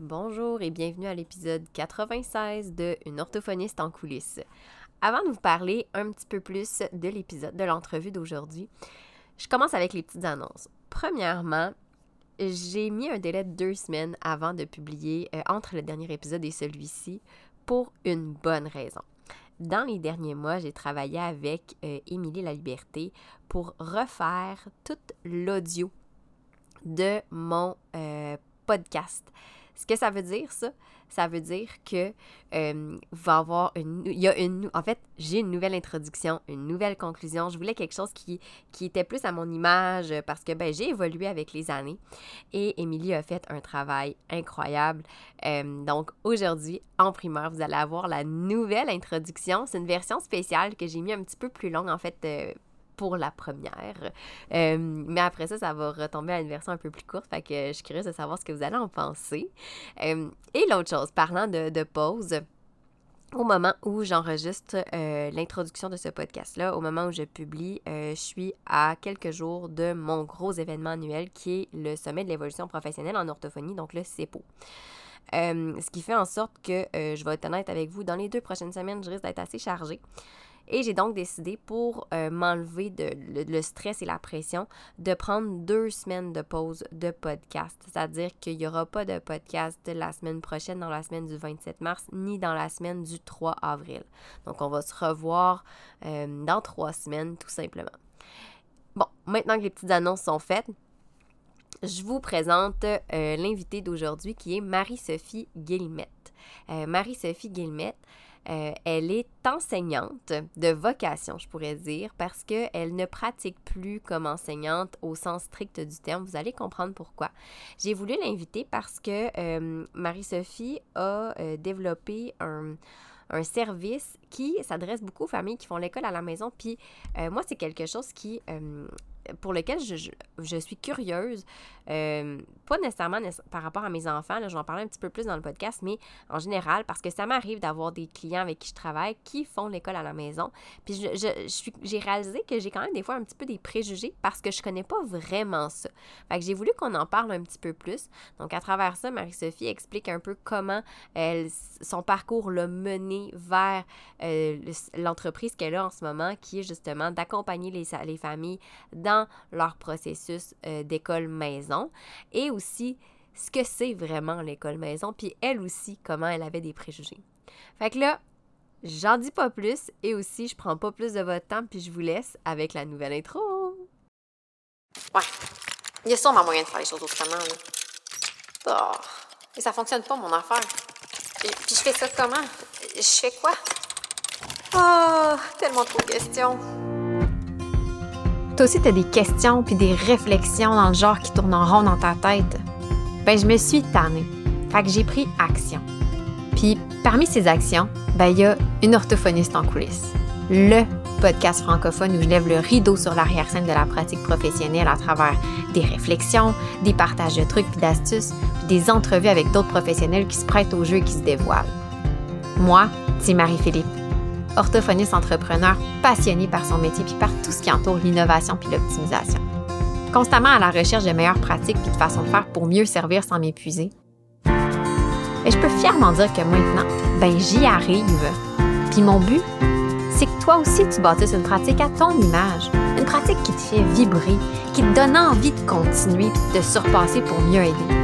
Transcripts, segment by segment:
Bonjour et bienvenue à l'épisode 96 de Une orthophoniste en coulisses. Avant de vous parler un petit peu plus de l'épisode, de l'entrevue d'aujourd'hui, je commence avec les petites annonces. Premièrement, j'ai mis un délai de deux semaines avant de publier euh, entre le dernier épisode et celui-ci pour une bonne raison. Dans les derniers mois, j'ai travaillé avec euh, Émilie La Liberté pour refaire tout l'audio de mon euh, podcast. Ce que ça veut dire, ça, ça veut dire que euh, va avoir une, il y a une, en fait, j'ai une nouvelle introduction, une nouvelle conclusion. Je voulais quelque chose qui, qui était plus à mon image parce que ben, j'ai évolué avec les années et Émilie a fait un travail incroyable. Euh, donc aujourd'hui, en primaire, vous allez avoir la nouvelle introduction. C'est une version spéciale que j'ai mis un petit peu plus longue en fait. Euh, pour la première. Euh, mais après ça, ça va retomber à une version un peu plus courte. Fait que je suis curieuse de savoir ce que vous allez en penser. Euh, et l'autre chose, parlant de, pause, au moment où j'enregistre euh, l'introduction de ce podcast-là, au moment où je publie, je suis à quelques jours de mon gros événement annuel qui est le sommet de l'évolution professionnelle en orthophonie, donc le CEPO. ce qui fait en sorte que, je vais être honnête avec vous, dans les deux prochaines semaines, je risque d'être assez chargée. Et j'ai donc décidé pour euh, m'enlever le, stress et la pression de prendre deux semaines de pause de podcast. C'est-à-dire qu'il n'y aura pas de podcast la semaine prochaine, dans la semaine du 27 mars, ni dans la semaine du 3 avril. Donc on va se revoir euh, dans trois semaines, tout simplement. Bon, maintenant que les petites annonces sont faites, je vous présente euh, l'invitée d'aujourd'hui qui est Marie-Sophie Guillemette. Marie-Sophie Guillemette, euh, elle est enseignante de vocation, je pourrais dire, parce qu'elle ne pratique plus comme enseignante au sens strict du terme. Vous allez comprendre pourquoi. J'ai voulu l'inviter parce que euh, Marie-Sophie a euh, développé un un service qui s'adresse beaucoup aux familles qui font l'école à la maison. Puis moi, c'est quelque chose qui pour lequel je, suis curieuse, euh, pas nécessairement par rapport à mes enfants, là, je vais en parler un petit peu plus dans le podcast, mais en général, parce que ça m'arrive d'avoir des clients avec qui je travaille qui font l'école à la maison. Puis je, j'ai réalisé que j'ai quand même des fois un petit peu des préjugés parce que je connais pas vraiment ça. Fait que j'ai voulu qu'on en parle un petit peu plus. Donc à travers ça, Marie-Sophie explique un peu comment elle, son parcours l'a mené vers euh, l'entreprise qu'elle a en ce moment, qui est justement d'accompagner les, les familles dans leur processus euh, d'école maison et aussi ce que c'est vraiment l'école maison, puis elle aussi, comment elle avait des préjugés. Fait que là, j'en dis pas plus et aussi, je prends pas plus de votre temps, puis je vous laisse avec la nouvelle intro. Ouais, il y a sûrement moyen de faire les choses autrement, là. Oh, et ça fonctionne pas, mon affaire. puis je fais ça comment? Je fais quoi? Oh, tellement trop de questions toi aussi, tu as des questions puis des réflexions dans le genre qui tournent en rond dans ta tête, ben je me suis tannée. Fait que j'ai pris action. Puis parmi ces actions, ben il y a une orthophoniste en coulisses. Le podcast francophone où je lève le rideau sur l'arrière-scène de la pratique professionnelle à travers des réflexions, des partages de trucs puis d'astuces, puis des entrevues avec d'autres professionnels qui se prêtent au jeu et qui se dévoilent. Moi, c'est Marie-Philippe orthophoniste entrepreneur passionné par son métier puis par tout ce qui entoure l'innovation puis l'optimisation. Constamment à la recherche de meilleures pratiques puis de façons de faire pour mieux servir sans m'épuiser. Et je peux fièrement dire que maintenant, ben j'y arrive. Puis mon but, c'est que toi aussi tu bâtisses une pratique à ton image, une pratique qui te fait vibrer, qui te donne envie de continuer, de surpasser pour mieux aider.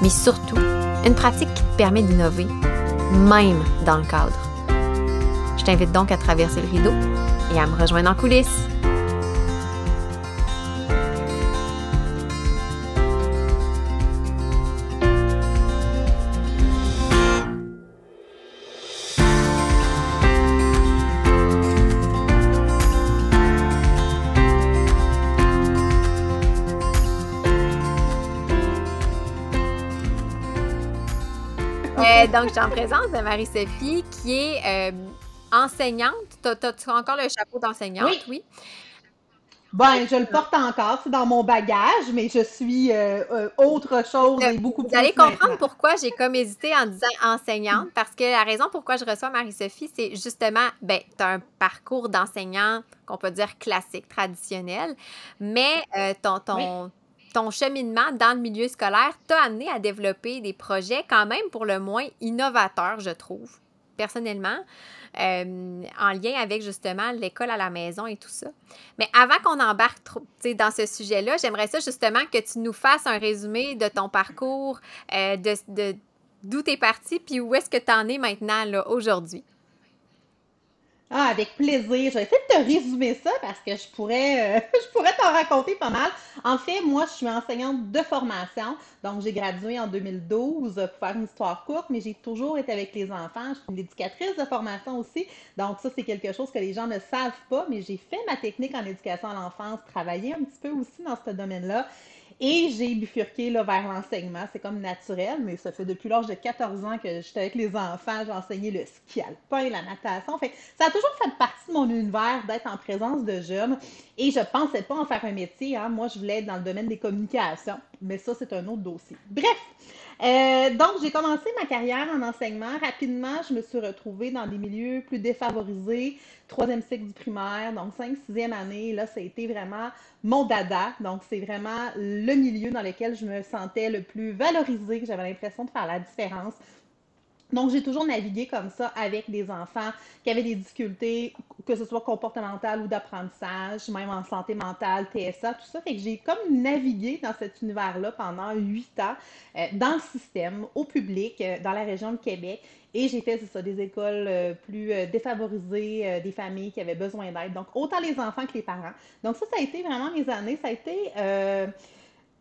Mais surtout, une pratique qui te permet d'innover, même dans le cadre. Je t'invite donc à traverser le rideau et à me rejoindre en coulisses. Donc, je suis en présence de Marie-Sophie qui est euh, enseignante. As-tu encore le chapeau d'enseignante? Oui. oui? Ben, je le porte encore, c'est dans mon bagage, mais je suis euh, euh, autre chose et beaucoup plus. Vous allez comprendre pourquoi j'ai comme hésité en disant enseignante, parce que la raison pourquoi je reçois Marie-Sophie, c'est justement, ben, tu as un parcours d'enseignant qu'on peut dire classique, traditionnel, mais ton, ton, ton cheminement dans le milieu scolaire t'a amené à développer des projets quand même pour le moins innovateurs, je trouve, personnellement, euh, en lien avec justement l'école à la maison et tout ça. Mais avant qu'on embarque trop, dans ce sujet-là, j'aimerais ça justement que tu nous fasses un résumé de ton parcours, euh, de, d'où tu es parti, puis où est-ce que tu en es maintenant, aujourd'hui? Ah, avec plaisir. Je vais essayer de te résumer ça parce que je pourrais, euh, je pourrais t'en raconter pas mal. En fait, moi, je suis enseignante de formation. Donc, j'ai gradué en 2012 pour faire une histoire courte, mais j'ai toujours été avec les enfants. Je suis une éducatrice de formation aussi. Donc, ça, c'est quelque chose que les gens ne savent pas, mais j'ai fait ma technique en éducation à l'enfance, travaillé un petit peu aussi dans ce domaine-là. Et j'ai bifurqué là, vers l'enseignement. C'est comme naturel, mais ça fait depuis l'âge de 14 ans que j'étais avec les enfants. J'ai enseigné le ski alpin, la natation. Fait, ça a toujours fait partie de mon univers d'être en présence de jeunes. Et je pensais pas en faire un métier. Hein. Moi, je voulais être dans le domaine des communications. Mais ça, c'est un autre dossier. Bref, euh, donc, j'ai commencé ma carrière en enseignement. Rapidement, je me suis retrouvée dans des milieux plus défavorisés, troisième cycle du primaire, donc cinq, sixième année. Là, ça a été vraiment mon dada. Donc, c'est vraiment le milieu dans lequel je me sentais le plus valorisée, j'avais l'impression de faire la différence. Donc, j'ai toujours navigué comme ça avec des enfants qui avaient des difficultés, que ce soit comportementales ou d'apprentissage, même en santé mentale, TSA, tout ça. Fait que j'ai comme navigué dans cet univers-là pendant huit ans, euh, dans le système, au public, euh, dans la région de Québec. Et j'ai fait, c'est ça, des écoles euh, plus défavorisées, des familles qui avaient besoin d'aide. Donc, autant les enfants que les parents. Donc, ça, ça a été vraiment mes années. Ça a été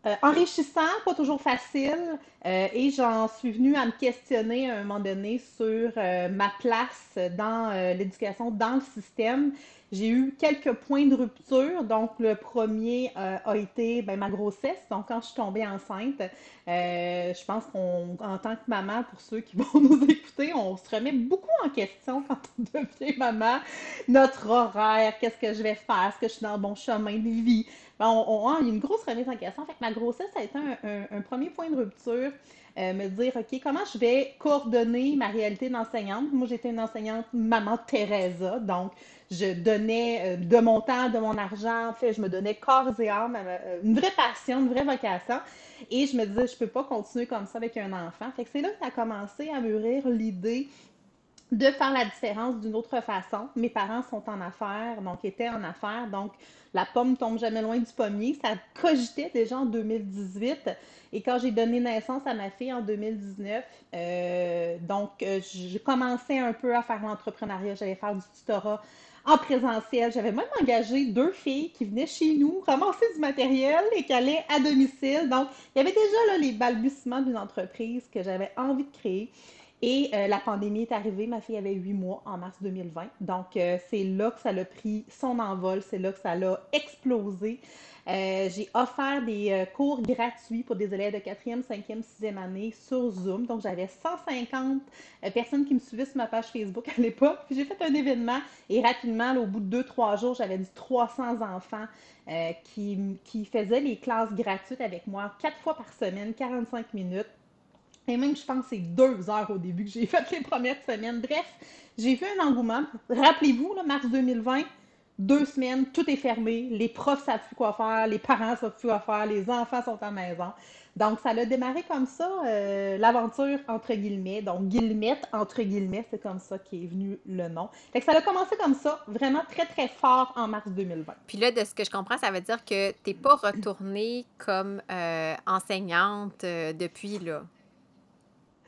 euh, enrichissant, pas toujours facile, euh, et j'en suis venue à me questionner à un moment donné sur euh, ma place dans l'éducation, dans le système. J'ai eu quelques points de rupture. Donc, le premier a été ben, ma grossesse. Donc, quand je suis tombée enceinte, je pense qu'en tant que maman, pour ceux qui vont nous écouter, on se remet beaucoup en question quand on devient maman. Notre horaire, qu'est-ce que je vais faire? Est-ce que je suis dans le bon chemin de vie? Ben, on, y a une grosse remise en question. Fait que ma grossesse, a été un, premier point de rupture. Euh, me dire, OK, comment je vais coordonner ma réalité d'enseignante? Moi, j'étais une enseignante maman Teresa, donc je donnais euh, de mon temps, de mon argent, en fait, je me donnais corps et âme, euh, une vraie passion, une vraie vocation. Et je me disais, je peux pas continuer comme ça avec un enfant. Fait que c'est là que ça a commencé à mûrir l'idée de faire la différence d'une autre façon. Mes parents sont en affaires, donc étaient en affaires, donc la pomme tombe jamais loin du pommier. Ça cogitait déjà en 2018. Et quand j'ai donné naissance à ma fille en 2019, euh, donc euh, je commençais un peu à faire l'entrepreneuriat. J'allais faire du tutorat en présentiel. J'avais même engagé deux filles qui venaient chez nous ramasser du matériel et qui allaient à domicile. Donc, il y avait déjà là, les balbutiements d'une entreprise que j'avais envie de créer. Et euh, la pandémie est arrivée, ma fille avait huit mois en mars 2020. Donc, euh, c'est là que ça a pris son envol, c'est là que ça l'a explosé. Euh, j'ai offert des cours gratuits pour des élèves de 4e, 5e, 6e année sur Zoom. Donc, j'avais 150 personnes qui me suivaient sur ma page Facebook à l'époque. Puis, j'ai fait un événement et rapidement, au bout de deux, trois jours, j'avais dit 300 enfants qui, faisaient les classes gratuites avec moi quatre fois par semaine, 45 minutes. Et même, je pense, c'est deux heures au début que j'ai fait les premières semaines. Bref, j'ai vu un engouement. Rappelez-vous, mars 2020, deux semaines, tout est fermé. Les profs savent plus quoi faire, les parents savent plus quoi faire, les enfants sont à maison. Donc, ça a démarré comme ça, euh, l'aventure entre guillemets. Donc, guillemette entre guillemets, c'est comme ça qu'est venu le nom. Fait que ça a commencé comme ça, vraiment très, très fort en mars 2020. Puis là, de ce que je comprends, ça veut dire que tu n'es pas retournée comme euh, enseignante euh, depuis là.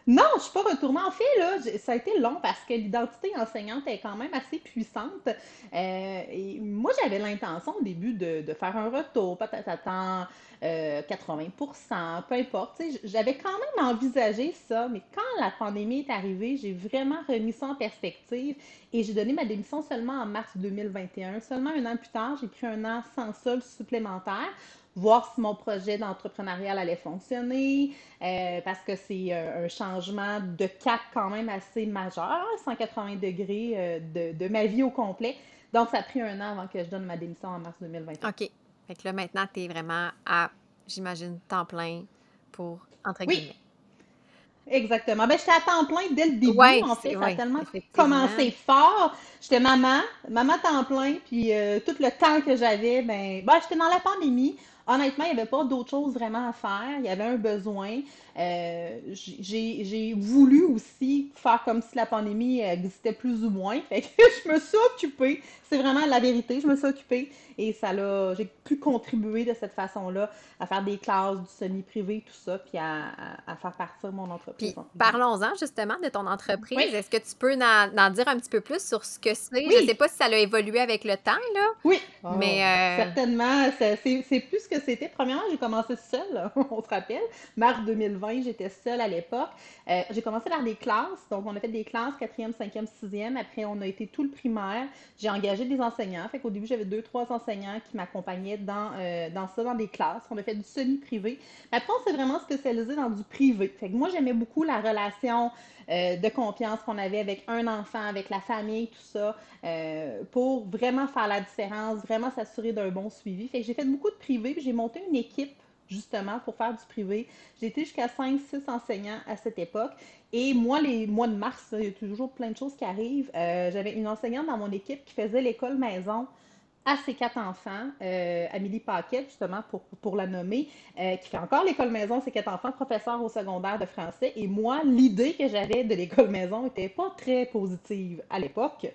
Non, je suis pas retournée. En fait, là, ça a été long parce que l'identité enseignante est quand même assez puissante. Euh, et moi, j'avais l'intention au début de, faire un retour, peut-être à temps 80% peu importe. J'avais quand même envisagé ça, mais quand la pandémie est arrivée, j'ai vraiment remis ça en perspective et j'ai donné ma démission seulement en mars 2021. Seulement un an plus tard, j'ai pris un an sans sol supplémentaire voir si mon projet d'entrepreneuriat allait fonctionner, euh, parce que c'est un, changement de cap quand même assez majeur, 180 degrés euh, de, de, ma vie au complet. Donc, ça a pris un an avant que je donne ma démission en mars 2021. OK. Fait que là, maintenant, tu es vraiment à, j'imagine, temps plein pour, entre guillemets. Exactement. Ben, j'étais à temps plein dès le début, en fait. ça a tellement commencé fort. J'étais maman, maman temps plein, puis euh, tout le temps que j'avais, ben, ben j'étais dans la pandémie. Honnêtement, il n'y avait pas d'autre chose vraiment à faire. Il y avait un besoin. Euh, j'ai voulu aussi faire comme si la pandémie existait plus ou moins. Fait que je me suis occupée. C'est vraiment la vérité. Je me suis occupée et ça l'a, j'ai pu contribuer de cette façon-là à faire des classes du semi-privé, tout ça, puis à, faire partir mon entreprise. Parlons-en justement de ton entreprise. Est-ce que tu peux en, dire un petit peu plus sur ce que c'est? Je ne sais pas si ça a évolué avec le temps, là. Oui, mais oh, euh, certainement. C'est, plus ce que c'était. Premièrement, j'ai commencé seule, on se rappelle. Mars 2020, j'étais seule à l'époque. Euh, j'ai commencé par des classes. Donc, on a fait des classes, quatrième, cinquième, sixième. Après, on a été tout le primaire. J'ai engagé des enseignants. Fait qu'au début, j'avais deux, trois enseignants qui m'accompagnaient dans, euh, dans ça, dans des classes. On a fait du semi-privé. Après, on s'est vraiment spécialisé dans du privé. Fait que moi, j'aimais beaucoup la relation euh, de confiance qu'on avait avec un enfant, avec la famille, tout ça, pour vraiment faire la différence, vraiment s'assurer d'un bon suivi. Fait que j'ai fait beaucoup de privé, j'ai monté une équipe justement pour faire du privé. J'ai été jusqu'à 5-6 enseignants à cette époque. Et moi, les mois de mars, il y a toujours plein de choses qui arrivent. J'avais une enseignante dans mon équipe qui faisait l'école maison à ses quatre enfants, euh, Amélie Paquet, justement, pour, pour la nommer, euh, qui fait encore l'école maison, ses quatre enfants, professeur au secondaire de français. Et moi, l'idée que j'avais de l'école maison n'était pas très positive à l'époque.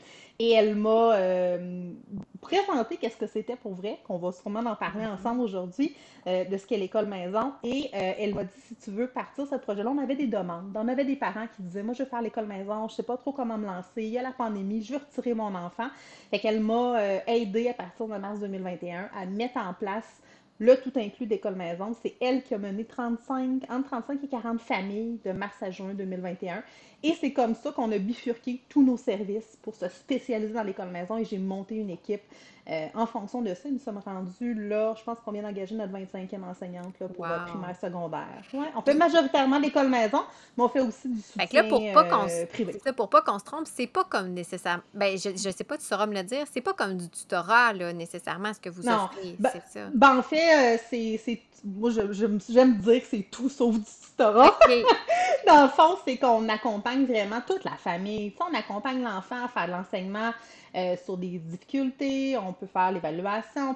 Et elle m'a euh, présenté qu'est-ce que c'était pour vrai, qu'on va sûrement en parler ensemble aujourd'hui, euh, de ce qu'est l'école maison. Et euh, elle m'a dit, si tu veux partir ce projet-là, on avait des demandes. On avait des parents qui disaient, moi, je veux faire l'école maison, je sais pas trop comment me lancer, il y a la pandémie, je veux retirer mon enfant. Fait qu'elle m'a aidé à partir de mars 2021 à mettre en place le tout inclus d'école maison. C'est elle qui a mené 35, entre 35 et 40 familles de mars à juin 2021. Et c'est comme ça qu'on a bifurqué tous nos services pour se spécialiser dans l'école maison et j'ai monté une équipe euh, en fonction de ça, nous sommes rendus là, je pense qu'on vient d'engager notre 25e enseignante là, pour le primaire secondaire. Ouais, on fait majoritairement l'école maison, mais on fait aussi du soutien fait là, pour pas qu'on euh, privé. Ça, pour pas qu'on se trompe, c'est pas comme nécessaire. Ben, je, je sais pas, tu sauras me le dire, c'est pas comme du tutorat là, nécessairement ce que vous non. offrez, ben, c'est ça. Ben, en fait, euh, c'est moi, j'aime dire que c'est tout sauf du tutorat. Dans le fond, c'est qu'on accompagne vraiment toute la famille. on accompagne l'enfant à faire de l'enseignement euh, sur des difficultés, on peut faire l'évaluation,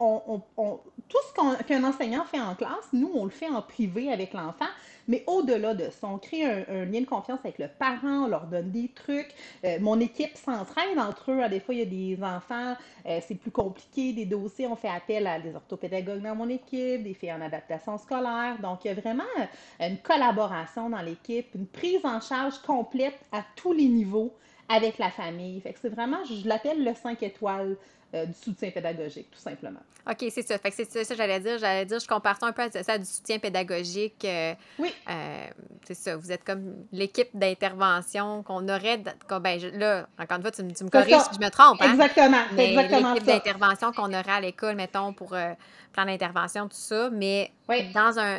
on, on, tout ce qu'un enseignant fait en classe, nous, on le fait en privé avec l'enfant. Mais au-delà de ça, on crée un, lien de confiance avec le parent, on leur donne des trucs. Euh, mon équipe s'entraîne entre eux. Des fois, il y a des enfants, euh, c'est plus compliqué, des dossiers. On fait appel à des orthopédagogues dans mon équipe, des filles en adaptation scolaire. Donc, il y a vraiment une collaboration dans l'équipe, une prise en charge complète à tous les niveaux avec la famille. Fait que c'est vraiment, je l'appelle le 5 étoiles euh, du soutien pédagogique, tout simplement. OK, c'est ça. Fait que c'est ça que j'allais dire. J'allais dire, je compare ça un peu à ça du soutien pédagogique. Euh, oui. Euh, c'est ça. Vous êtes comme l'équipe d'intervention qu'on aurait. ben, là, encore une fois, tu, me corriges si je me trompe. Hein? Exactement. c'est exactement L'équipe d'intervention qu'on aurait à l'école, mettons, pour plan d'intervention, tout ça, mais dans un,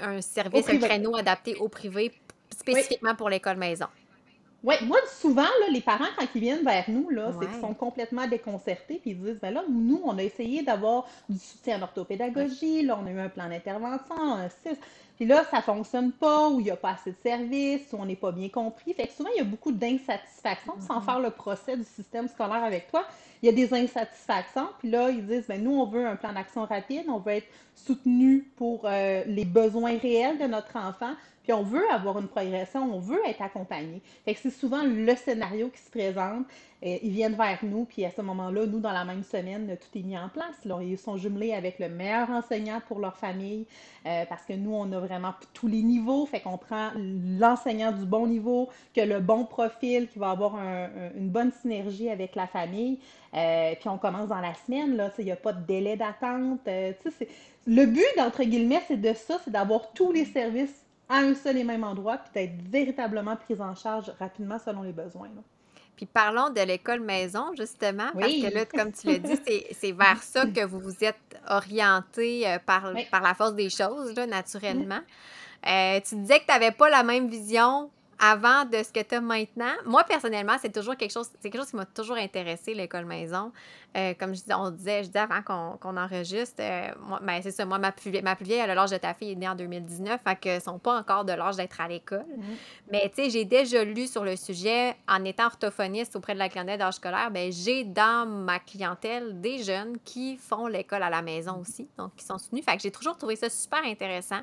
un service, un créneau adapté au privé, spécifiquement pour l'école maison. Oui, moi, souvent, là, les parents, quand ils viennent vers nous, là, c'est qu'ils sont complètement déconcertés, puis ils disent, ben là, nous, on a essayé d'avoir du soutien en orthopédagogie, là, on a eu un plan d'intervention, un puis là, ça fonctionne pas, ou il n'y a pas assez de services, ou on n'est pas bien compris. Fait que souvent, il y a beaucoup d'insatisfaction, sans mm-hmm. faire le procès du système scolaire avec toi. Il y a des insatisfactions, puis là, ils disent, ben nous, on veut un plan d'action rapide, on veut être soutenu pour euh, les besoins réels de notre enfant, puis on veut avoir une progression, on veut être accompagné. Fait que c'est souvent le scénario qui se présente. Euh, ils viennent vers nous, puis à ce moment-là, nous, dans la même semaine, tout est mis en place. Ils sont jumelés avec le meilleur enseignant pour leur famille, euh, parce que nous, on a vraiment tous les niveaux. Fait qu'on prend l'enseignant du bon niveau, que le bon profil, qui va avoir une bonne synergie avec la famille. Euh, puis on commence dans la semaine, là, il n'y a pas de délai d'attente. le but, entre guillemets, c'est de ça, c'est d'avoir tous les services à un seul et même endroit, puis d'être véritablement prise en charge rapidement selon les besoins. Puis parlons de l'école maison, justement, parce que là, comme tu l'as dit, c'est vers ça que vous vous êtes orienté euh, par, par la force des choses, là, naturellement. Euh, tu disais que tu n'avais pas la même vision avant de ce que tu as maintenant. Moi, personnellement, c'est toujours quelque chose, c'est quelque chose qui m'a toujours intéressé, l'école maison. Euh, comme je on disait, je disais avant qu'on enregistre, euh, ben, c'est ça, moi, ma plus, ma plus vieille, l'âge de ta fille, est née en 2019, fait que sont pas encore de l'âge d'être à l'école. Mm-hmm. Mais tu sais, j'ai déjà lu sur le sujet, en étant orthophoniste auprès de la clientèle d'âge scolaire, ben, j'ai dans ma clientèle des jeunes qui font l'école à la maison aussi, donc qui sont soutenus. Fait que j'ai toujours trouvé ça super intéressant.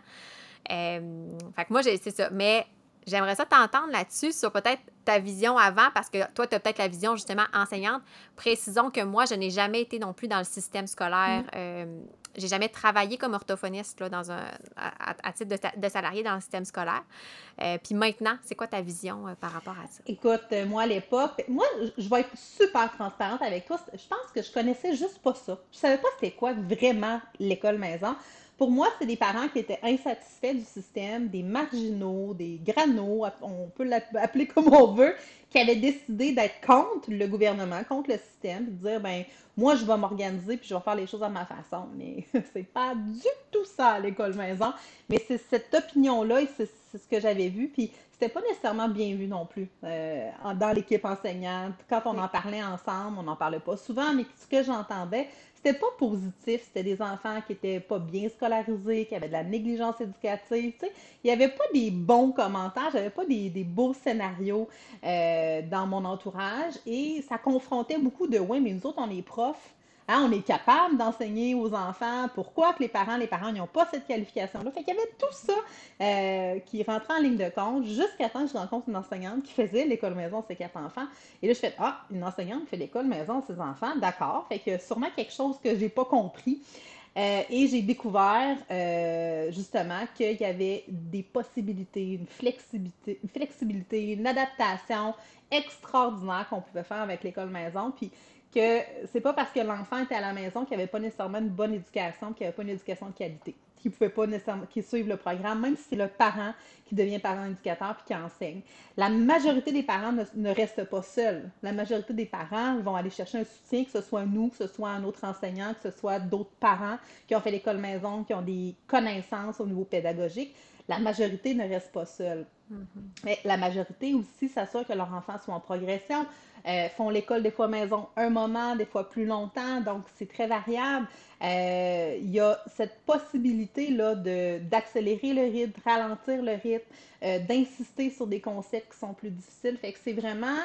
Euh, fait que moi, c'est ça. Mais J'aimerais ça t'entendre là-dessus sur peut-être ta vision avant, parce que toi, tu as peut-être la vision justement enseignante. Précisons que moi, je n'ai jamais été non plus dans le système scolaire. Je mm. Euh, j'ai jamais travaillé comme orthophoniste là, dans un, à, titre de, salarié dans le système scolaire. Euh, puis maintenant, c'est quoi ta vision euh, par rapport à ça? Écoute, moi à l'époque, moi, je vais être super transparente avec toi. Je pense que je connaissais juste pas ça. Je savais pas c'était quoi vraiment l'école maison. Pour moi, c'est des parents qui étaient insatisfaits du système, des marginaux, des granos, on peut l'appeler comme on veut, qui avaient décidé d'être contre le gouvernement, contre le système, puis de dire, ben moi, je vais m'organiser, puis je vais faire les choses à ma façon. Mais c'est pas du tout ça l'école maison. Mais c'est cette opinion-là, et c'est ce que j'avais vu, puis c'était pas nécessairement bien vu non plus euh, dans l'équipe enseignante. Quand on en parlait ensemble, on n'en parlait pas souvent, mais ce que j'entendais, c'était pas positif. C'était des enfants qui étaient pas bien scolarisés, qui avaient de la négligence éducative. Tu. Il n'y avait pas des bons commentaires, j'avais pas des, beaux scénarios euh, dans mon entourage. Et ça confrontait beaucoup de oui, mais nous autres, on est profs. Hein, on est capable d'enseigner aux enfants. Pourquoi que les parents, les parents n'ont pas cette qualification-là? Fait qu'il y avait tout ça euh, qui rentrait en ligne de compte jusqu'à temps que je rencontre une enseignante qui faisait l'école maison de ses quatre enfants. Et là, je fais Ah, une enseignante fait l'école maison de ses enfants, d'accord. Fait que sûrement quelque chose que j'ai pas compris. Euh, et j'ai découvert euh, justement qu'il y avait des possibilités, une flexibilité, une flexibilité, une adaptation extraordinaire qu'on pouvait faire avec l'école maison. Puis que c'est pas parce que l'enfant était à la maison qu'il avait pas nécessairement une bonne éducation, qu'il avait pas une éducation de qualité, qu'il pouvait pas nécessairement qu'il suive le programme, même si c'est le parent qui devient parent éducateur puis qui enseigne. La majorité des parents ne, ne, restent pas seuls. La majorité des parents vont aller chercher un soutien, que ce soit nous, que ce soit un autre enseignant, que ce soit d'autres parents qui ont fait l'école maison, qui ont des connaissances au niveau pédagogique. La majorité ne reste pas seule. Mm-hmm. Mais la majorité aussi s'assure que leurs enfants sont en progression. Euh, font l'école des fois maison un moment, des fois plus longtemps, donc c'est très variable. Euh, il y a cette possibilité-là d'accélérer le rythme, ralentir le rythme, euh, d'insister sur des concepts qui sont plus difficiles. C'est vraiment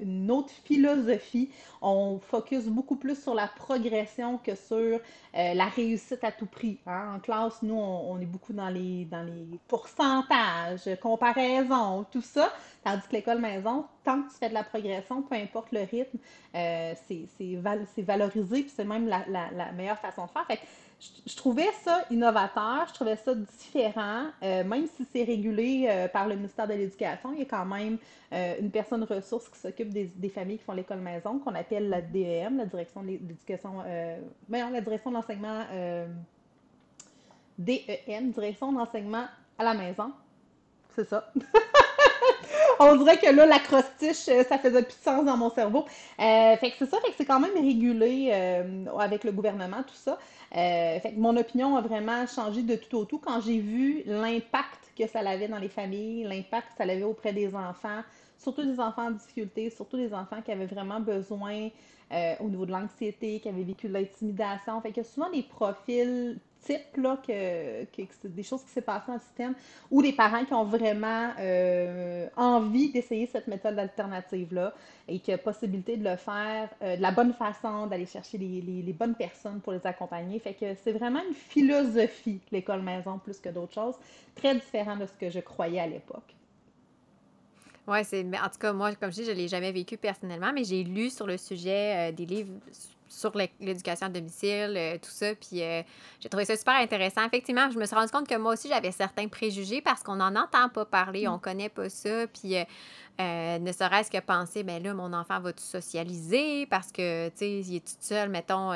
une autre philosophie. On focus beaucoup plus sur la progression que sur la réussite à tout prix. Hein. En classe, nous, on, est beaucoup dans les, dans les pourcentages, comparaisons, tout ça. Tandis que l'école maison, tant que tu fais de la progression, peu importe le rythme, euh, c'est valorisé, puis c'est même la, meilleure façon de faire. Je, trouvais ça innovateur, je trouvais ça différent, euh, même si c'est régulé euh, par le ministère de l'Éducation, il y a quand même une personne ressource qui s'occupe des, familles qui font l'école maison, qu'on appelle la DEM, la direction de l'éducation, ben la direction de l'enseignement DEM, direction de l'enseignement à la maison. C'est ça. on dirait que là, l'acrostiche, euh, ça faisait plus de sens dans mon cerveau. Euh, fait que c'est ça, fait que c'est quand même régulé euh, avec le gouvernement, tout ça. fait que mon opinion a vraiment changé de tout au tout quand j'ai vu l'impact que ça avait dans les familles, l'impact que ça avait auprès des enfants, surtout des enfants en difficulté, surtout des enfants qui avaient vraiment besoin au niveau de l'anxiété, qui avaient vécu de l'intimidation. Fait que souvent des profils des choses qui s'est passées dans le système, ou des parents qui ont vraiment euh, envie d'essayer cette méthode alternative-là et qui a possibilité de le faire euh, de la bonne façon, d'aller chercher les, les, bonnes personnes pour les accompagner. Fait que c'est vraiment une philosophie, l'école maison, plus que d'autres choses, très différent de ce que je croyais à l'époque. Oui, c'est. En tout cas, moi, comme je dis, je ne l'ai jamais vécu personnellement, mais j'ai lu sur le sujet euh, des livres sur l'éducation à domicile, euh, tout ça. Puis euh, j'ai trouvé ça super intéressant. Effectivement, je me suis rendu compte que moi aussi, j'avais certains préjugés parce qu'on n'en entend pas parler, mm. on connaît pas ça. Puis ne serait-ce que penser, ben là, mon enfant va tout socialiser parce que, tu sais, il est tout seul, mettons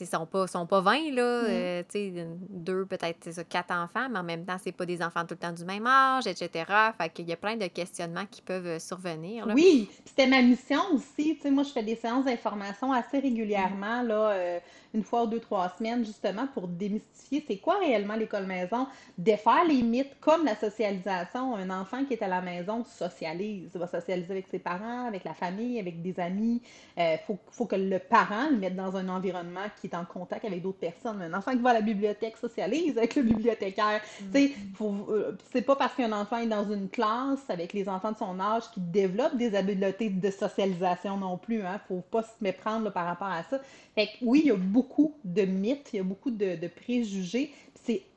ils sont pas, sont pas 20, là, Mm. euh, tu sais, deux, peut-être, c'est ça, quatre enfants, mais en même temps, c'est pas des enfants tout le temps du même âge, etc. Fait qu'il y a plein de questionnements qui peuvent euh, survenir, là. Oui, c'était ma mission aussi. Tu sais, moi, je fais des séances d'information assez régulièrement, là, euh, une fois ou deux, trois semaines, justement, pour démystifier c'est quoi réellement l'école maison, défaire les mythes comme la socialisation. Un enfant qui est à la maison socialise, il va socialiser avec ses parents, avec la famille, avec des amis. Il faut, faut que le parent le mette dans un environnement qui est en contact avec d'autres personnes. Un enfant qui va à la bibliothèque socialise avec le bibliothécaire. Euh, c'est pas parce qu'un enfant est dans une classe avec les enfants de son âge qu'il développe des habiletés de socialisation non plus. Hein. Faut pas se méprendre là, par rapport à ça. Fait que oui, il y a beaucoup de mythes, il y a beaucoup de, préjugés.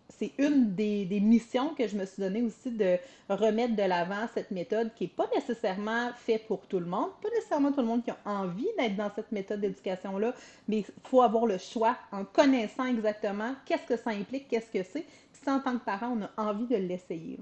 C'est une des, des missions que je me suis donnée aussi de remettre de l'avant cette méthode qui n'est pas nécessairement faite pour tout le monde, pas nécessairement tout le monde qui a envie d'être dans cette méthode d'éducation-là, mais il faut avoir le choix en connaissant exactement qu'est-ce que ça implique, qu'est-ce que c'est. Si en tant que parent, on a envie de l'essayer.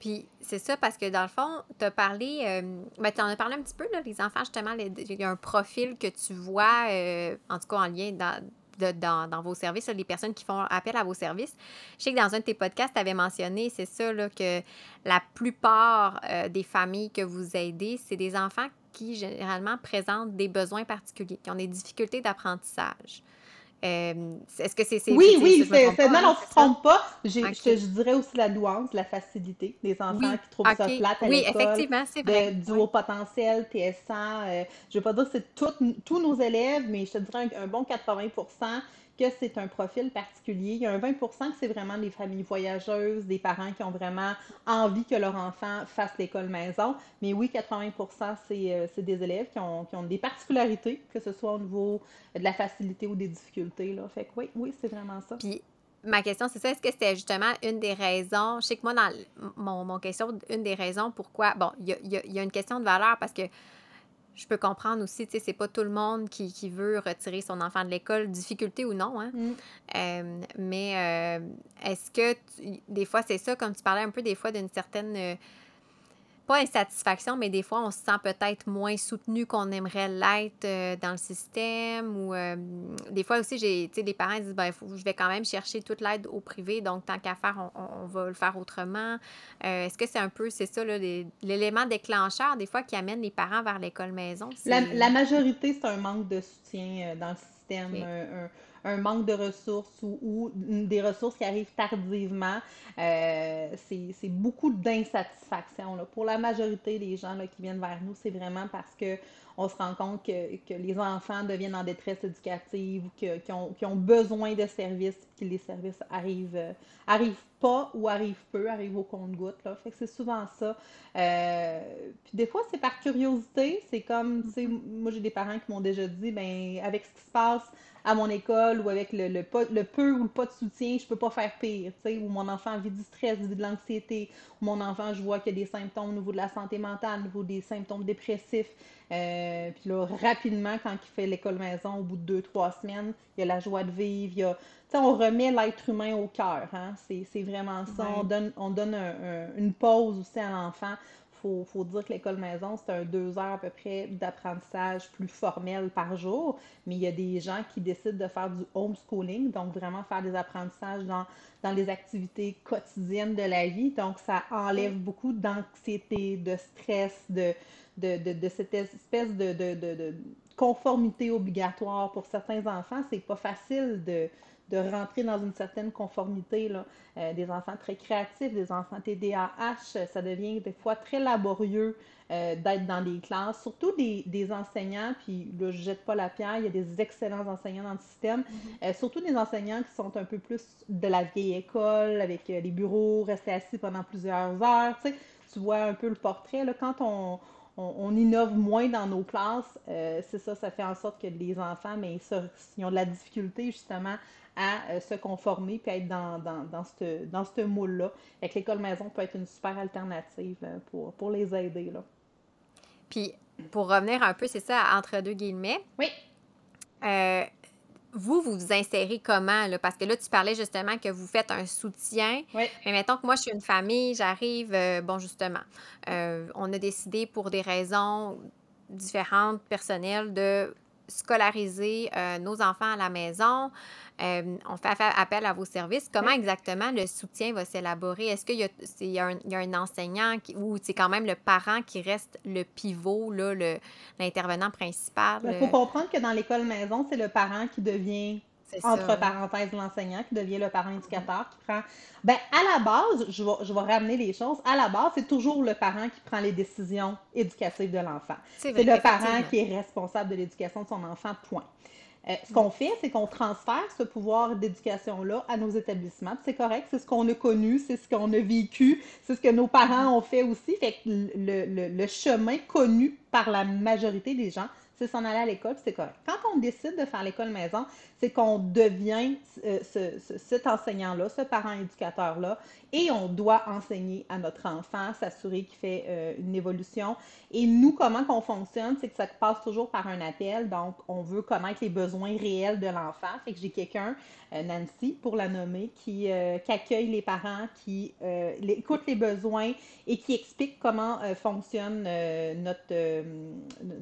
Puis c'est ça parce que dans le fond, tu as parlé, euh, tu en as parlé un petit peu, là, les enfants, justement, il y a un profil que tu vois, euh, en tout cas en lien dans, dans, dans vos services, les personnes qui font appel à vos services. Je sais que dans un de tes podcasts, tu avais mentionné, c'est ça, là, que la plupart euh, des familles que vous aidez, c'est des enfants qui généralement présentent des besoins particuliers, qui ont des difficultés d'apprentissage. Euh, est-ce que c'est... c'est- Oui, oui, c'est, pas, non, hein, non, tu ça? trompes pas. Je, je dirais aussi la nuance, la facilité des enfants Oui, qui trouvent ça plate à Oui, effectivement, c'est vrai. de- du haut potentiel, TS1. euh, je ne vais pas dire que c'est tous nos élèves, mais je te dirais un, un bon 80 que c'est un profil particulier. Il y a un 20% que c'est vraiment des familles voyageuses, des parents qui ont vraiment envie que leur enfant fasse l'école maison. Mais oui, 80 c'est euh, c'est des élèves qui ont, qui ont des particularités, que ce soit au niveau de la facilité ou des difficultés. Là. Fait que oui, oui, c'est vraiment ça. Puis ma question, c'est ça, est-ce que c'était justement une des raisons, je sais que moi, dans mon, mon question, une des raisons pourquoi, bon, il y a, y a une question de valeur parce que je peux comprendre aussi, tu sais, c'est pas tout le monde qui, qui veut retirer son enfant de l'école, difficulté ou non, hein. Mm. Euh, mais euh, est-ce que, tu- des fois, c'est ça, comme tu parlais un peu des fois d'une certaine, euh, pas insatisfaction, mais des fois, on se sent peut-être moins soutenu qu'on aimerait l'être euh, dans le système. Ou euh, des fois aussi, j'ai, les parents disent, ben, faut- je vais quand même chercher toute l'aide au privé, donc tant qu'à faire, on, on- on va le faire autrement. Euh, est-ce que c'est un peu, c'est ça, l'élément déclencheur, des fois, qui amène les parents vers l'école maison? La, majorité, c'est un manque de soutien dans le système, Ok. un, un- un manque de ressources ou, des ressources qui arrivent tardivement. Euh, c'est beaucoup d'insatisfaction. Pour la majorité des gens là, qui viennent vers nous, c'est vraiment parce que on se rend compte que, que les enfants deviennent en détresse éducative ou que- qu'ils ont, qu'ils ont besoin de services, puis que les services arrivent, euh, arrivent pas ou arrivent peu, arrivent au compte-gouttes. là. Fait que c'est souvent ça. Euh, puis des fois, c'est par curiosité. C'est comme, tu sais, moi j'ai des parents qui m'ont déjà dit, ben avec ce qui se passe à mon école ou avec le, le, pas- le peu ou le pas de soutien, je peux pas faire pire, tu sais, ou mon enfant vit du stress, vit de l'anxiété, ou mon enfant, je vois qu'il y a des symptômes au niveau de la santé mentale, au niveau des symptômes dépressifs. Euh, puis là, rapidement, quand il fait l'école maison, au bout de deux, trois semaines, il y a la joie de vivre, il y a, on remet l'être humain au cœur, hein? C'est, c'est vraiment ça. Ouais. On donne, on donne un- un- une pause aussi à l'enfant. Faut, faut dire que l'école maison, c'est un deux heures à peu près d'apprentissage plus formel par jour, mais il y a des gens qui décident de faire du homeschooling, donc vraiment faire des apprentissages dans, dans les activités quotidiennes de la vie. Donc, ça enlève beaucoup d'anxiété, de stress, de, de, de, de cette espèce de, de, de, de conformité obligatoire. Pour certains enfants, c'est pas facile de, de rentrer dans une certaine conformité. Là. Euh, des enfants très créatifs, des enfants TDAH, euh, ça devient des fois très laborieux euh, d'être dans des classes, surtout des, des enseignants, puis là, je jette pas la pierre, il y a des excellents enseignants dans le système, euh, surtout des enseignants qui sont un peu plus de la vieille école, avec les bureaux, rester assis pendant plusieurs heures, tu sais, tu vois un peu le portrait, là, quand on, on, on innove moins dans nos classes, euh, c'est ça, ça fait en sorte que les enfants, mais ils ont de la difficulté justement à euh, se conformer puis à être dans, dans, dans ce dans moule-là. Fait que l'école maison peut être une super alternative euh, pour, pour les aider. Là. Puis, pour revenir un peu, c'est ça, entre deux guillemets. Oui. Euh, vous, vous vous insérez comment? Là? Parce que là, tu parlais justement que vous faites un soutien. Oui. Mais mettons que moi, je suis une famille, j'arrive, euh, bon, justement, euh, on a décidé pour des raisons différentes, personnelles, de scolariser euh, nos enfants à la maison. Euh, on fait appel à vos services. Comment exactement le soutien va s'élaborer? Est-ce qu'il y, y, a un enseignant qui, ou c'est quand même le parent qui reste le pivot, l'intervenant principal? Il faut comprendre que dans l'école maison, c'est le parent qui devient entre parenthèses l'enseignant qui devient le parent éducateur qui prend. Ben, à la base, je vais, je vais ramener les choses. À la base, c'est toujours le parent qui prend les décisions éducatives de l'enfant. C'est le parent qui est responsable de l'éducation de son enfant, point. Euh, ce qu'on fait, c'est qu'on transfère ce pouvoir d'éducation-là à nos établissements. C'est correct, c'est ce qu'on a connu, c'est ce qu'on a vécu, c'est ce que nos parents ont fait aussi. Fait que le, le, le chemin connu par la majorité des gens, c'est s'en aller à l'école, c'est correct. Quand on décide de faire l'école maison, c'est qu'on devient euh, cet enseignant-là, ce parent éducateur-là, et on doit enseigner à notre enfant, s'assurer qu'il fait euh, une évolution. Et nous, comment qu'on fonctionne, c'est que ça passe toujours par un appel. Donc, on veut connaître les besoins réels de l'enfant. Fait que j'ai quelqu'un, euh, Nancy, pour la nommer, qui, qui accueille les parents, qui écoute les besoins et qui explique comment fonctionne notre,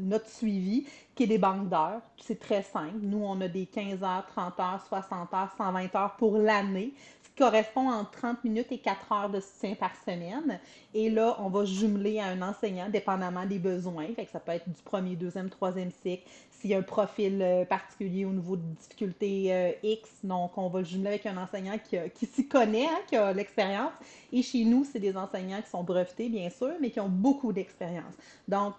notre suivi qui est des banques d'heures. C'est très simple. Nous, on a des 15 heures, 30 heures, 60 heures, 120 heures pour l'année, ce qui correspond entre 30 minutes et 4 heures de soutien par semaine. Et là, on va jumeler à un enseignant, dépendamment des besoins. Fait ça peut être du premier, deuxième, troisième cycle, s'il y a un profil euh, particulier au niveau de difficulté euh, X, donc on va le jumeler avec un enseignant qui, s'y connaît, hein, qui a l'expérience. Et chez nous, c'est des enseignants qui sont brevetés, bien sûr, mais qui ont beaucoup d'expérience. Donc,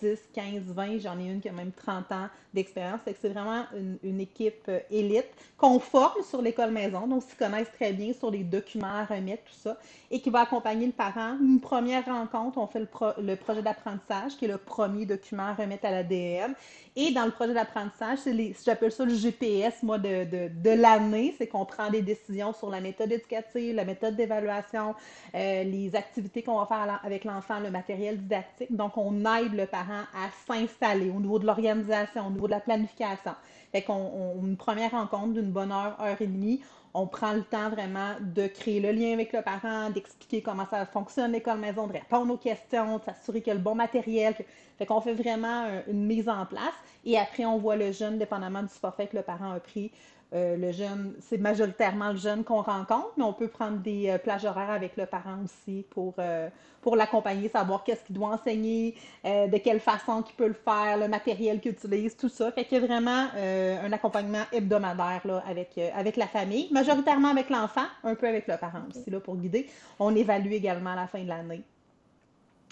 10, 15, 20, j'en ai une qui a même 30 ans d'expérience. C'est vraiment une, équipe euh, élite qu'on forme sur l'école maison, donc s'y connaissent très bien sur les documents à remettre, tout ça, et qui va accompagner le parent. Une première rencontre, on fait le, projet d'apprentissage, qui est le premier document à remettre à la DM. Et dans le projet d'apprentissage, j'appelle ça le GPS, moi, de, de, de l'année. C'est qu'on prend des décisions sur la méthode éducative, la méthode d'évaluation, euh, les activités qu'on va faire avec l'enfant, le matériel didactique. Donc, on aide le parent à s'installer au niveau de l'organisation, au niveau de la planification. Fait qu'on une première rencontre d'une bonne heure, heure et demie, on prend le temps vraiment de créer le lien avec le parent, d'expliquer comment ça fonctionne l'école maison, de répondre aux questions, de s'assurer qu'il y a le bon matériel. Fait qu'on fait vraiment une mise en place. Et après, on voit le jeune, dépendamment du forfait que le parent a pris, euh, le jeune, c'est majoritairement le jeune qu'on rencontre, mais on peut prendre des euh, plages horaires avec le parent aussi pour, euh, l'accompagner, savoir qu'est-ce qu'il doit enseigner, de quelle façon qu'il peut le faire, le matériel qu'il utilise, tout ça. Fait qu'il y a vraiment un accompagnement hebdomadaire avec la famille, majoritairement avec l'enfant, un peu avec le parent aussi là, pour guider. On évalue également à la fin de l'année.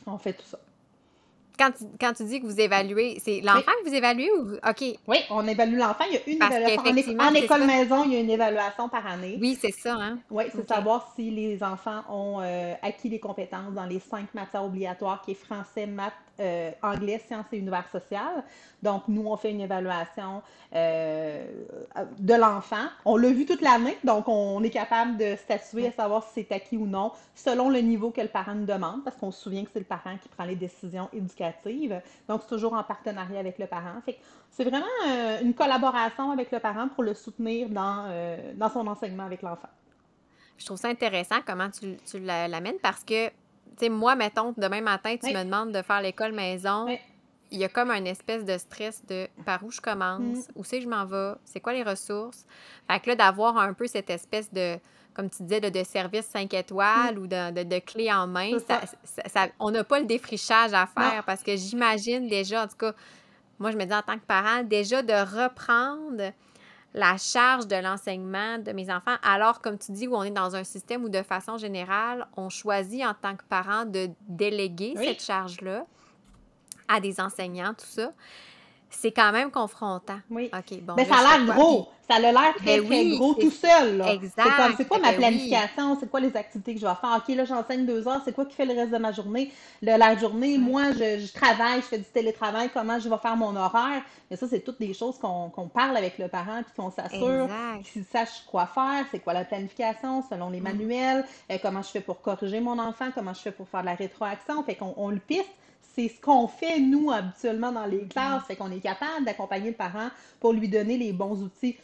On fait tout ça. Quand tu, quand tu dis que vous évaluez, c'est l'enfant que vous évaluez ou. OK. Oui, on évalue l'enfant. Il y a une évaluation. En, école maison, il y a une évaluation par année. Oui, c'est ça. Hein? Oui, c'est savoir si les enfants ont euh, acquis les compétences dans les cinq matières obligatoires qui est français, maths, euh, anglais, sciences et univers social. Donc, nous, on fait une évaluation euh, de l'enfant. On l'a vu toute l'année, donc on est capable de statuer à savoir si c'est acquis ou non, selon le niveau que le parent nous demande, parce qu'on se souvient que c'est le parent qui prend les décisions éducatives. Donc, c'est toujours en partenariat avec le parent. c'est vraiment euh, une collaboration avec le parent pour le soutenir dans, dans son enseignement avec l'enfant. Je trouve ça intéressant comment tu, tu l'amènes parce que sais, moi, mettons, demain matin, tu me demandes de faire l'école maison. Il y a comme un espèce de stress de par où je commence, mm. où c'est que je m'en vais, c'est quoi les ressources? Fait que là, d'avoir un peu cette espèce de, comme tu disais, de, de service 5 étoiles mm. ou de, de, clé en main, ça, on n'a pas le défrichage à faire parce que j'imagine déjà, en tout cas, moi, je me dis en tant que parent, déjà de reprendre la charge de l'enseignement de mes enfants, alors comme tu dis, où on est dans un système où de façon générale, on choisit en tant que parent de déléguer cette charge-là à des enseignants, tout ça c'est quand même confrontant. Oui. OK, bon. Mais ça a l'air gros. Ça a l'air très, ben très gros tout seul. Là. Exact. C'est quoi ma ben planification? C'est quoi les activités que je vais faire? OK, là, j'enseigne deux heures. C'est quoi qui fait le reste de ma journée? la journée, moi, je, travaille, je fais du télétravail. Comment je vais faire mon horaire? Mais ça, c'est toutes des choses qu'on parle avec le parent puis qu'on s'assure qu'il sache quoi faire. C'est quoi la planification selon les mm. manuels? Euh, comment je fais pour corriger mon enfant? Comment je fais pour faire de la rétroaction? Fait qu'on on le piste c'est ce qu'on fait, nous, habituellement dans les classes. Fait qu'on est capable d'accompagner le parent pour lui donner les bons outils.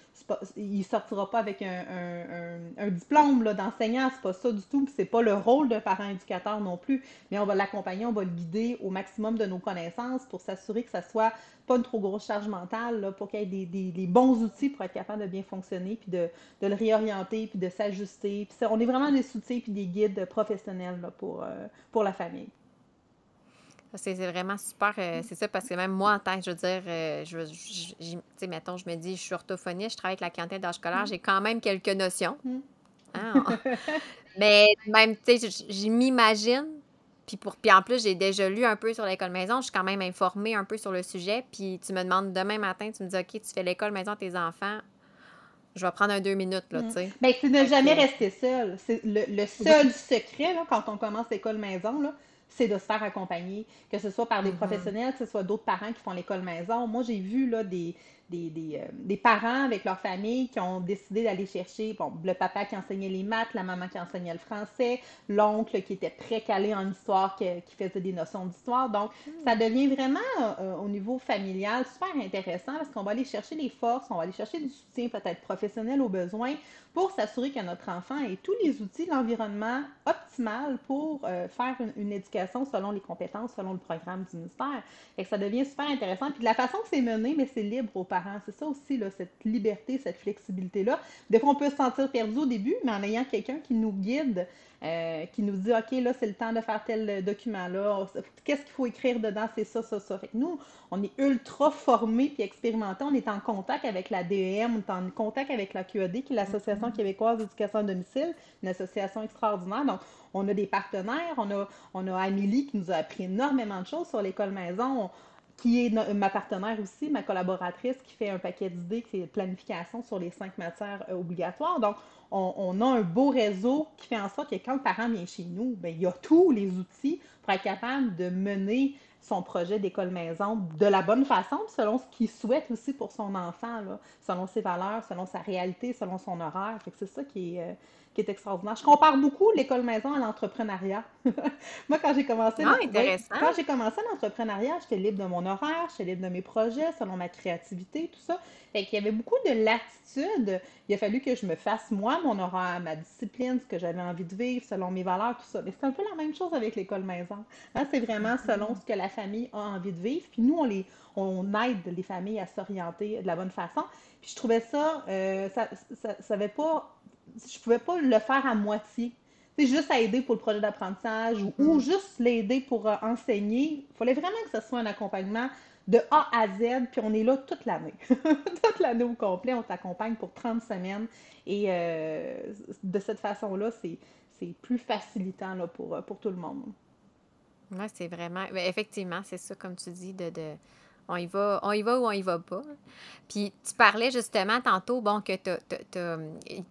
Il il sortira pas avec un, diplôme d'enseignant, c'est pas ça du tout. C'est pas le rôle d'un parent éducateur non plus. Mais on va l'accompagner, on va le guider au maximum de nos connaissances pour s'assurer que ça soit pas une trop grosse charge mentale, pour qu'il y ait des, bons outils pour être capable de bien fonctionner, puis de, le réorienter, puis de s'ajuster. on est vraiment des soutiens puis des guides professionnels euh, pour la famille. C'est vraiment super. Euh, c'est ça, parce que même moi, en tant que, je veux dire, euh, je, tu sais, mettons, je me dis, je suis orthophoniste, je travaille avec la clientèle d'âge scolaire, mm. j'ai quand même quelques notions. Mm. Ah. mais même, tu sais, je m'imagine. Puis, pour, puis en plus, j'ai déjà lu un peu sur l'école maison. Je suis quand même informée un peu sur le sujet. Puis tu me demandes demain matin, tu me dis, OK, tu fais l'école maison à tes enfants. Je vais prendre un deux minutes, là, mm. tu sais. Bien, c'est ne jamais rester seul. C'est le, seul secret, là, quand on commence l'école maison, là, c'est de se faire accompagner, que ce soit par des mm-hmm. professionnels, que ce soit d'autres parents qui font l'école maison. Moi, j'ai vu là, des, des, euh, des, parents avec leur famille qui ont décidé d'aller chercher bon, le papa qui enseignait les maths, la maman qui enseignait le français, l'oncle qui était très calé en histoire, qui, faisait des notions d'histoire. Donc, hmm. ça devient vraiment, euh, au niveau familial, super intéressant parce qu'on va aller chercher les forces, on va aller chercher du soutien peut-être professionnel aux besoins pour s'assurer que notre enfant ait tous les outils, l'environnement optimal pour euh, faire une, éducation selon les compétences, selon le programme du ministère. Et que ça devient super intéressant. Puis de la façon que c'est mené, mais c'est libre aux parents c'est ça aussi, là, cette liberté, cette flexibilité-là. Des fois, on peut se sentir perdu au début, mais en ayant quelqu'un qui nous guide, euh, qui nous dit OK, là, c'est le temps de faire tel document-là. Qu'est-ce qu'il faut écrire dedans? C'est ça, ça, ça. Fait que nous, on est ultra formés puis expérimentés. On est en contact avec la DEM, on est en contact avec la QAD, qui est l'Association mm-hmm. québécoise d'éducation à domicile, une association extraordinaire. Donc, on a des partenaires. On a, on a Amélie qui nous a appris énormément de choses sur l'école maison qui est ma partenaire aussi, ma collaboratrice, qui fait un paquet d'idées, qui est planification sur les cinq matières euh, obligatoires. Donc, on, a un beau réseau qui fait en sorte que quand le parent vient chez nous, bien, il y a tous les outils pour être capable de mener son projet d'école maison de la bonne façon, selon ce qu'il souhaite aussi pour son enfant, selon ses valeurs, selon sa réalité, selon son horaire. c'est ça qui est, euh, qui est extraordinaire. Je compare beaucoup l'école maison à l'entrepreneuriat. Moi, quand j'ai commencé, ah, quand j'ai commencé l'entrepreneuriat, j'étais libre de mon horaire, j'étais libre de mes projets, selon ma créativité, tout ça. Fait qu'il y avait beaucoup de latitude. Il a fallu que je me fasse moi mon horaire, ma discipline, ce que j'avais envie de vivre, selon mes valeurs, tout ça. Mais c'est un peu la même chose avec l'école maison. Hein, c'est vraiment selon ce que la famille a envie de vivre. Puis nous, on les on aide les familles à s'orienter de la bonne façon. Puis je trouvais ça, euh, ça, ça, ça avait pas je pouvais pas le faire à moitié. C'est juste à aider pour le projet d'apprentissage ou, mm-hmm. juste l'aider pour euh, enseigner. Il fallait vraiment que ce soit un accompagnement de A à Z, puis on est là toute l'année. toute l'année au complet, on t'accompagne pour 30 semaines. Et euh, de cette façon-là, c'est, plus facilitant là, pour, euh, pour tout le monde. Oui, c'est vraiment. Ben, effectivement, c'est ça, comme tu dis, de on y va, on y va ou on y va pas. Puis tu parlais justement tantôt, bon, que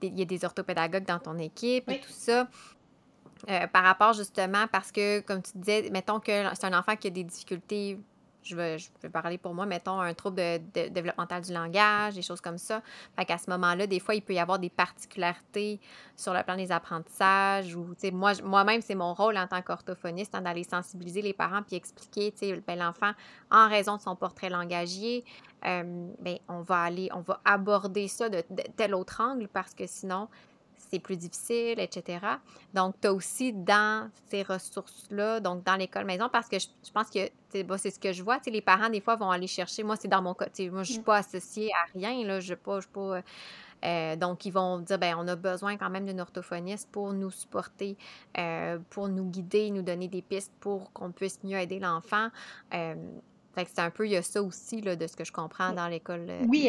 il y a des orthopédagogues dans ton équipe et tout ça. Euh, par rapport justement, parce que, comme tu disais, mettons que c'est un enfant qui a des difficultés je vais, je vais parler pour moi, mettons, un trouble de, développemental du langage, des choses comme ça. Fait qu'à ce moment-là, des fois, il peut y avoir des particularités sur le plan des apprentissages ou, moi, moi-même, c'est mon rôle en tant qu'orthophoniste hein, d'aller sensibiliser les parents puis expliquer, tu ben, l'enfant, en raison de son portrait langagier, euh, ben, on va aller, on va aborder ça de tel autre angle parce que sinon, c'est plus difficile, etc. Donc, tu as aussi dans ces ressources-là, donc dans l'école maison, parce que je, pense que c'est ce que je vois. Les parents, des fois, vont aller chercher. Moi, c'est dans mon cas. Moi, je ne suis pas associée à rien. Là, je pas. Je pas euh, donc, ils vont dire, ben, on a besoin quand même d'une orthophoniste pour nous supporter, euh, pour nous guider, nous donner des pistes pour qu'on puisse mieux aider l'enfant. Euh, c'est un peu, il y a ça aussi là, de ce que je comprends dans l'école. Oui,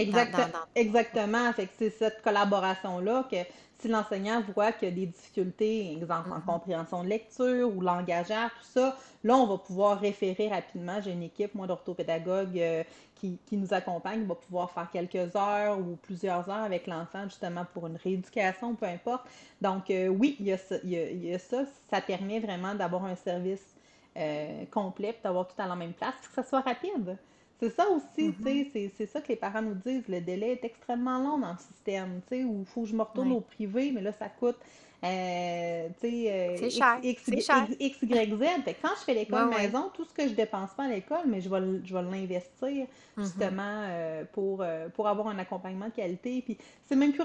exactement. Fait que c'est cette collaboration-là que si l'enseignant voit qu'il y a des difficultés, exemple en mm-hmm. compréhension de lecture ou langagère, tout ça, là, on va pouvoir référer rapidement. J'ai une équipe, moi, d'orthopédagogues euh, qui, nous accompagne, on va pouvoir faire quelques heures ou plusieurs heures avec l'enfant, justement, pour une rééducation, peu importe. Donc, euh, oui, il y, a ça, il, y a, ça. Ça permet vraiment d'avoir un service euh, complet, d'avoir tout à la même place, que ça soit rapide. C'est ça aussi, tu sais, c'est ça que les parents nous disent. Le délai est extrêmement long dans le système, tu sais, où il faut que je me retourne au privé, mais là, ça coûte euh, euh, C'est cher, X, c'est X, cher. X, Y, Z. Fait que quand je fais l'école Ouais, ouais. maison, tout ce que je dépense pas à l'école, mais je vais, le- je vais l'investir Mhm. justement euh, pour, euh, pour avoir un accompagnement de qualité. Puis c'est même plus,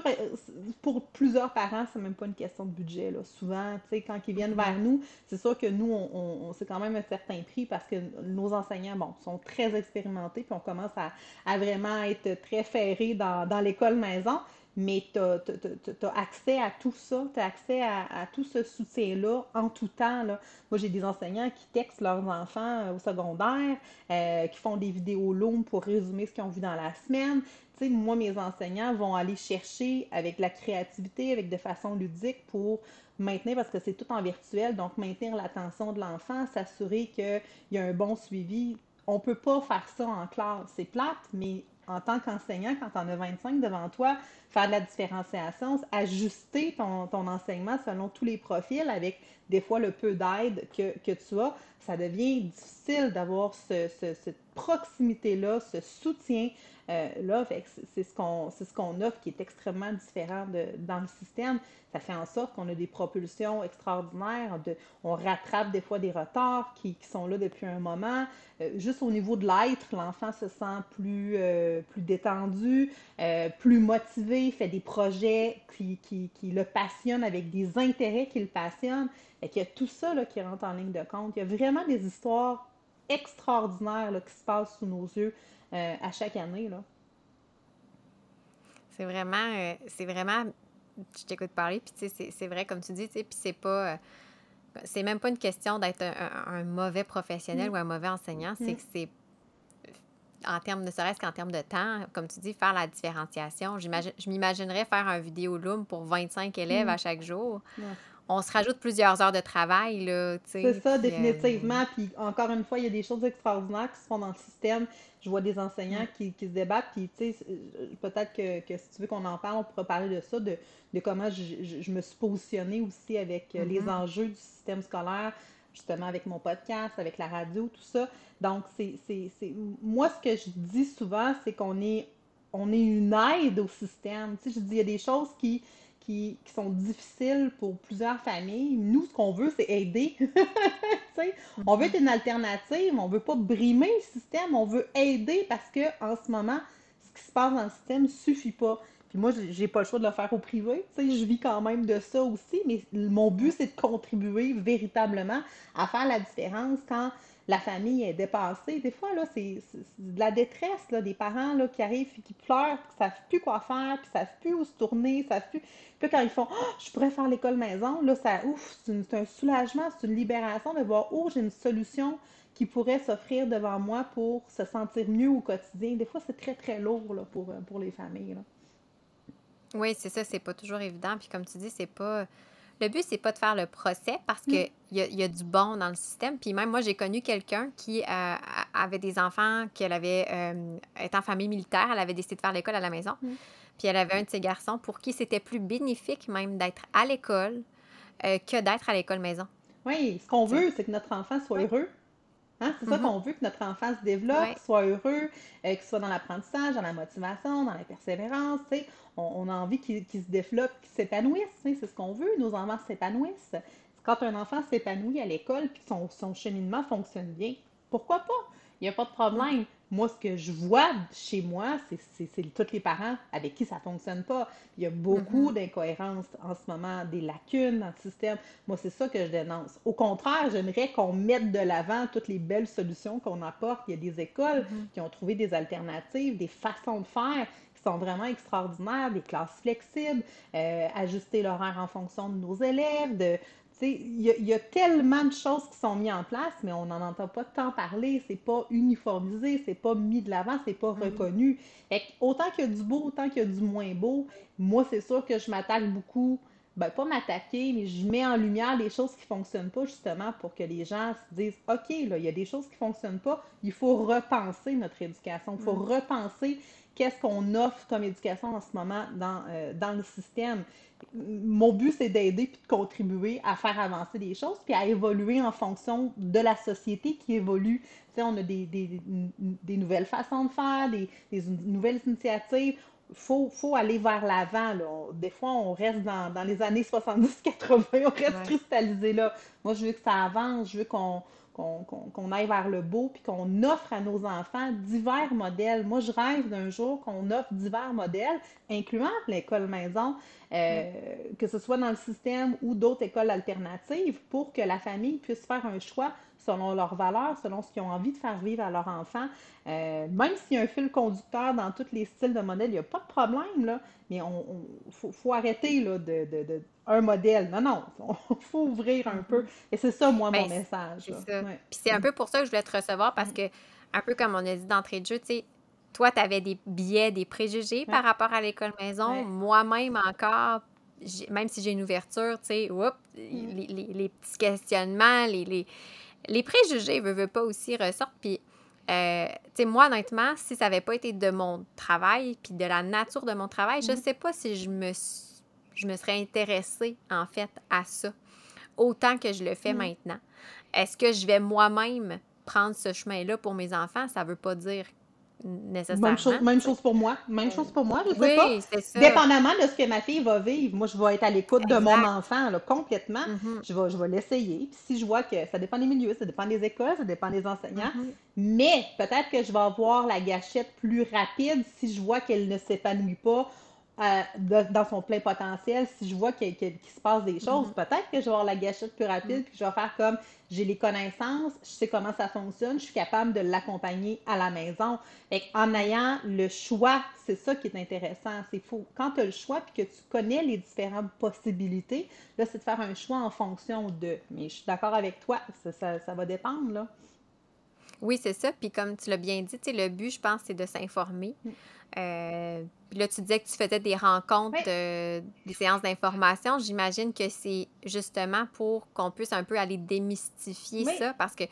pour plusieurs parents, c'est même pas une question de budget. Là. Souvent, quand ils viennent Mhm. vers nous, c'est sûr que nous, on, on- on- c'est quand même un certain prix parce que nos enseignants, bon, sont très expérimentés, puis on commence à, à vraiment être très ferrés dans, dans l'école maison. Mais tu as, accès à tout ça, tu as accès à, tout ce soutien-là en tout temps. Moi, j'ai des enseignants qui textent leurs enfants euh, au secondaire, euh, qui font des vidéos longues pour résumer ce qu'ils ont vu dans la semaine. Tu sais, moi, mes enseignants vont aller chercher avec la créativité, avec de façon ludique pour maintenir, parce que c'est tout en virtuel, donc maintenir l'attention de l'enfant, s'assurer qu'il y a un bon suivi. On peut pas faire ça en classe. C'est plate, mais en tant qu'enseignant, quand tu en as 25 devant toi, faire de la différenciation, ajuster ton, ton enseignement selon tous les profils avec des fois le peu d'aide que, que tu as, ça devient difficile d'avoir ce, ce- cette proximité-là, ce soutien euh, là, c'est ce qu'on ce qu'on offre qui est extrêmement différent dans le système. Ça fait en sorte qu'on a des propulsions extraordinaires, on rattrape des fois des retards qui, qui sont là depuis un moment. Euh, juste au niveau de l'être, l'enfant se sent plus, euh, plus détendu, euh, plus motivé, fait des projets qui, qui, qui le passionnent avec des intérêts qui le passionnent. Et qu'il y a tout ça là, qui rentre en ligne de compte. Il y a vraiment des histoires extraordinaires là, qui se passent sous nos yeux euh, à chaque année. Là. C'est vraiment, euh, c'est vraiment, je t'écoute parler, puis c'est- vrai, comme tu dis, puis c'est pas, c'est même pas une question d'être un, un- un mauvais professionnel Mm. ou un mauvais enseignant, c'est Mm. que c'est, en termes, ne serait-ce qu'en termes de temps, comme tu dis, faire la différenciation. Je m'imaginerais faire un vidéo Loom pour 25 élèves Mm. à chaque jour. On se rajoute plusieurs heures de travail, là. C'est ça, puis, euh, définitivement. Puis encore une fois, il y a des choses extraordinaires qui se font dans le système. Je vois des enseignants Mm. qui, qui se débattent. Puis, tu sais, peut-être que, que si tu veux qu'on en parle, on pourra parler de ça, de, de comment je, je- je me suis positionnée aussi avec euh, les Mhm. enjeux du système scolaire, justement avec mon podcast, avec la radio, tout ça. Donc, c'est, moi, ce que je dis souvent, c'est qu'on est, on est une aide au système. Tu sais, je dis, il y a des choses qui, qui, qui sont difficiles pour plusieurs familles. Nous, ce qu'on veut, c'est aider. On veut être une alternative, on veut pas brimer le système, on veut aider parce que en ce moment, ce qui se passe dans le système suffit pas. Puis moi, j'ai pas le choix de le faire au privé. Tu sais, je vis quand même de ça aussi, mais mon but, c'est de contribuer véritablement à faire la différence quand la famille est dépassée. Des fois, là, c'est de la détresse, là, des parents là, qui arrivent et qui pleurent, qui savent plus quoi faire, puis savent plus où se tourner, savent plus. Puis quand ils font Ah, je pourrais faire l'école maison, là, ça ouf, c'est un soulagement, c'est une libération de voir oh, j'ai une solution qui pourrait s'offrir devant moi pour se sentir mieux au quotidien. Des fois, c'est très, très lourd là, pour, pour les familles. Oui, c'est ça, c'est pas toujours évident. Puis comme tu dis, c'est pas. Le but, c'est pas de faire le procès parce que Mm. il y a, il y a du bon dans le système. Puis même moi, j'ai connu quelqu'un qui euh, avait des enfants, qu'elle avait, euh, étant famille militaire, elle avait décidé de faire l'école à la maison. Mm. Puis elle avait un de ses garçons pour qui c'était plus bénéfique même d'être à l'école euh, que d'être à l'école maison. Oui, ce qu'on veut, c'est que notre enfant soit heureux. Hein? C'est ça Mhm. qu'on veut, que notre enfant se développe, Ouais. soit heureux, euh, qu'il soit dans l'apprentissage, dans la motivation, dans la persévérance. On, on a envie qu'il se développe, qu'il s'épanouisse. C'est ce qu'on veut, nos enfants s'épanouissent. Quand un enfant s'épanouit à l'école puis que son, son cheminement fonctionne bien, pourquoi pas? Il n'y a pas de problème. Moi, ce que je vois chez moi, c'est tous les parents avec qui ça ne fonctionne pas. Il y a beaucoup Mhm. d'incohérences en ce moment, des lacunes dans le système. Moi, c'est ça que je dénonce. Au contraire, j'aimerais qu'on mette de l'avant toutes les belles solutions qu'on apporte. Il y a des écoles Mhm. qui ont trouvé des alternatives, des façons de faire qui sont vraiment extraordinaires, des classes flexibles, euh, ajuster l'horaire en fonction de nos élèves, de, il y, a- il y a tellement de choses qui sont mises en place, mais on n'en entend pas tant parler, c'est pas uniformisé, c'est pas mis de l'avant, c'est pas Mhm. reconnu. Fait autant qu'il y a du beau, autant qu'il y a du moins beau, moi, c'est sûr que je m'attaque beaucoup, ben pas m'attaquer, mais je mets en lumière les choses qui fonctionnent pas, justement, pour que les gens se disent, OK, là, il y a des choses qui fonctionnent pas, il faut repenser notre éducation, il faut Mhm. repenser qu'est-ce qu'on offre comme éducation en ce moment dans, euh, dans le système. Mon but, c'est d'aider puis de contribuer à faire avancer les choses puis à évoluer en fonction de la société qui évolue. Tu sais, on a des, des, des nouvelles façons de faire, des, des nouvelles initiatives. faut, faut aller vers l'avant. Des fois, on reste dans, dans les années 70-80, on reste cristallisé là. Moi, je veux que ça avance, je veux qu'on qu'on aille vers le beau, puis qu'on offre à nos enfants divers modèles. Moi, je rêve d'un jour qu'on offre divers modèles, incluant l'école maison, euh, que ce soit dans le système ou d'autres écoles alternatives, pour que la famille puisse faire un choix selon leurs valeurs, selon ce qu'ils ont envie de faire vivre à leurs enfants. Euh, même s'il y a un fil conducteur dans tous les styles de modèles, il n'y a pas de problème, là, mais on, faut, arrêter là, de, un modèle. Non, non, il faut ouvrir un peu. Et c'est ça, moi, mon ben, message. Puis c'est un peu pour ça que je voulais te recevoir parce que, un peu comme on a dit d'entrée de jeu, tu sais, toi, tu avais des biais, des préjugés par rapport à l'école maison. Moi-même encore, même si j'ai une ouverture, tu sais, mm. les, les, petits questionnements, les, les préjugés, veux, veux pas aussi ressortent. Puis, euh, tu sais, moi, honnêtement, si ça n'avait pas été de mon travail, puis de la nature de mon travail, je ne mm-hmm. sais pas si je me, je me serais intéressée, en fait, à ça, autant que je le fais mm. maintenant. Est-ce que je vais moi-même prendre ce chemin-là pour mes enfants? Ça ne veut pas dire même chose, même chose pour moi. Même chose pour moi, je sais oui, pas. Ça. Dépendamment de ce que ma fille va vivre, moi, je vais être à l'écoute de mon enfant là, complètement. Mm-hmm. Je vais, je vais l'essayer. Puis si je vois que ça dépend des milieux, ça dépend des écoles, ça dépend des enseignants. Mm-hmm. Mais peut-être que je vais avoir la gâchette plus rapide si je vois qu'elle ne s'épanouit pas dans son plein potentiel, si je vois qu'il se passe des choses, mm-hmm. peut-être que je vais avoir la gâchette plus rapide, puis je vais faire comme j'ai les connaissances, je sais comment ça fonctionne, je suis capable de l'accompagner à la maison. en ayant le choix, c'est ça qui est intéressant. C'est fou. Quand tu as le choix puis que tu connais les différentes possibilités, là, c'est de faire un choix en fonction de. Mais je suis d'accord avec toi, ça, ça va dépendre, là. Oui, c'est ça. Puis comme tu l'as bien dit, le but, je pense, c'est de s'informer. Mm. Euh, puis là, tu disais que tu faisais des rencontres, des séances d'information. J'imagine que c'est justement pour qu'on puisse un peu aller démystifier ça. Parce que,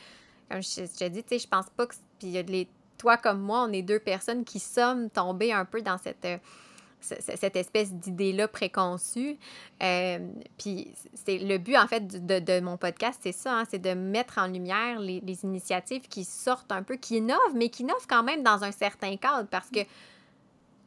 comme je, te dis, je pense pas que. Puis les, toi comme moi, on est deux personnes qui sommes tombées un peu dans cette cette espèce d'idée-là préconçue. Euh, puis c'est le but, en fait, de, de mon podcast, c'est ça, hein, c'est de mettre en lumière les, les, initiatives qui sortent un peu, qui innovent, mais qui innovent quand même dans un certain cadre, parce que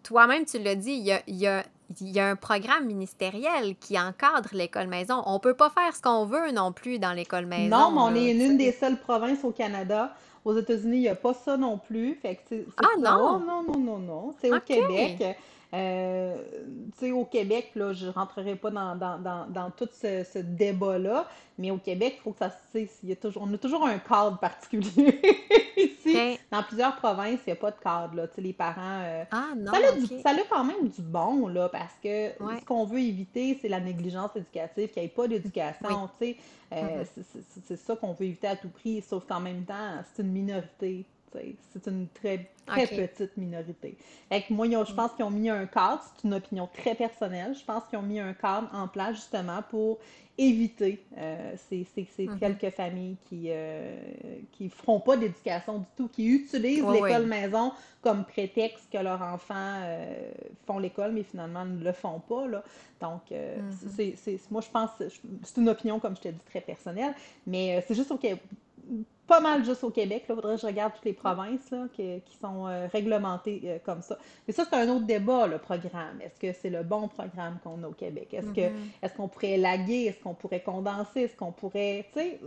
toi-même, tu l'as dit, il y a, y, a, y a, un programme ministériel qui encadre l'école maison. On peut pas faire ce qu'on veut non plus dans l'école maison. Non, mais on est une des seules provinces au Canada. Aux États-Unis, il n'y a pas ça non plus. Fait que ah non? Non, non, non, non, C'est au Québec. Euh, tu sais, au Québec, là, je ne rentrerai pas dans, dans, dans, dans tout ce, ce débat-là, mais au Québec, il faut que ça il y a toujours, on a toujours un cadre particulier. Ici, dans plusieurs provinces, il n'y a pas de cadre. Là. Tu sais, les parents. Euh, ah, non, ça, a du, ça a quand même du bon, là, parce que ce qu'on veut éviter, c'est la négligence éducative, qu'il n'y ait pas d'éducation. Tu sais, euh, mm-hmm. c'est ça qu'on veut éviter à tout prix, sauf qu'en même temps, c'est une minorité. C'est une très, très petite minorité. Avec moi, je pense qu'ils ont mis un cadre, c'est une opinion très personnelle, je pense qu'ils ont mis un cadre en place justement pour éviter euh, ces, mm-hmm. quelques familles qui ne euh, feront pas d'éducation du tout, qui utilisent l'école maison comme prétexte que leurs enfants euh, font l'école, mais finalement ne le font pas. Là. Donc, mm-hmm. c'est, moi, je pense, c'est une opinion, comme je te dis, très personnelle, mais c'est juste au pas mal juste au Québec. Il faudrait que je regarde toutes les provinces là, qui, sont euh, réglementées euh, comme ça. Mais ça, c'est un autre débat, le programme. Est-ce que c'est le bon programme qu'on a au Québec? Est-ce que mm-hmm. est-ce qu'on pourrait laguer? Est-ce qu'on pourrait condenser? Est-ce qu'on pourrait. Tu sais,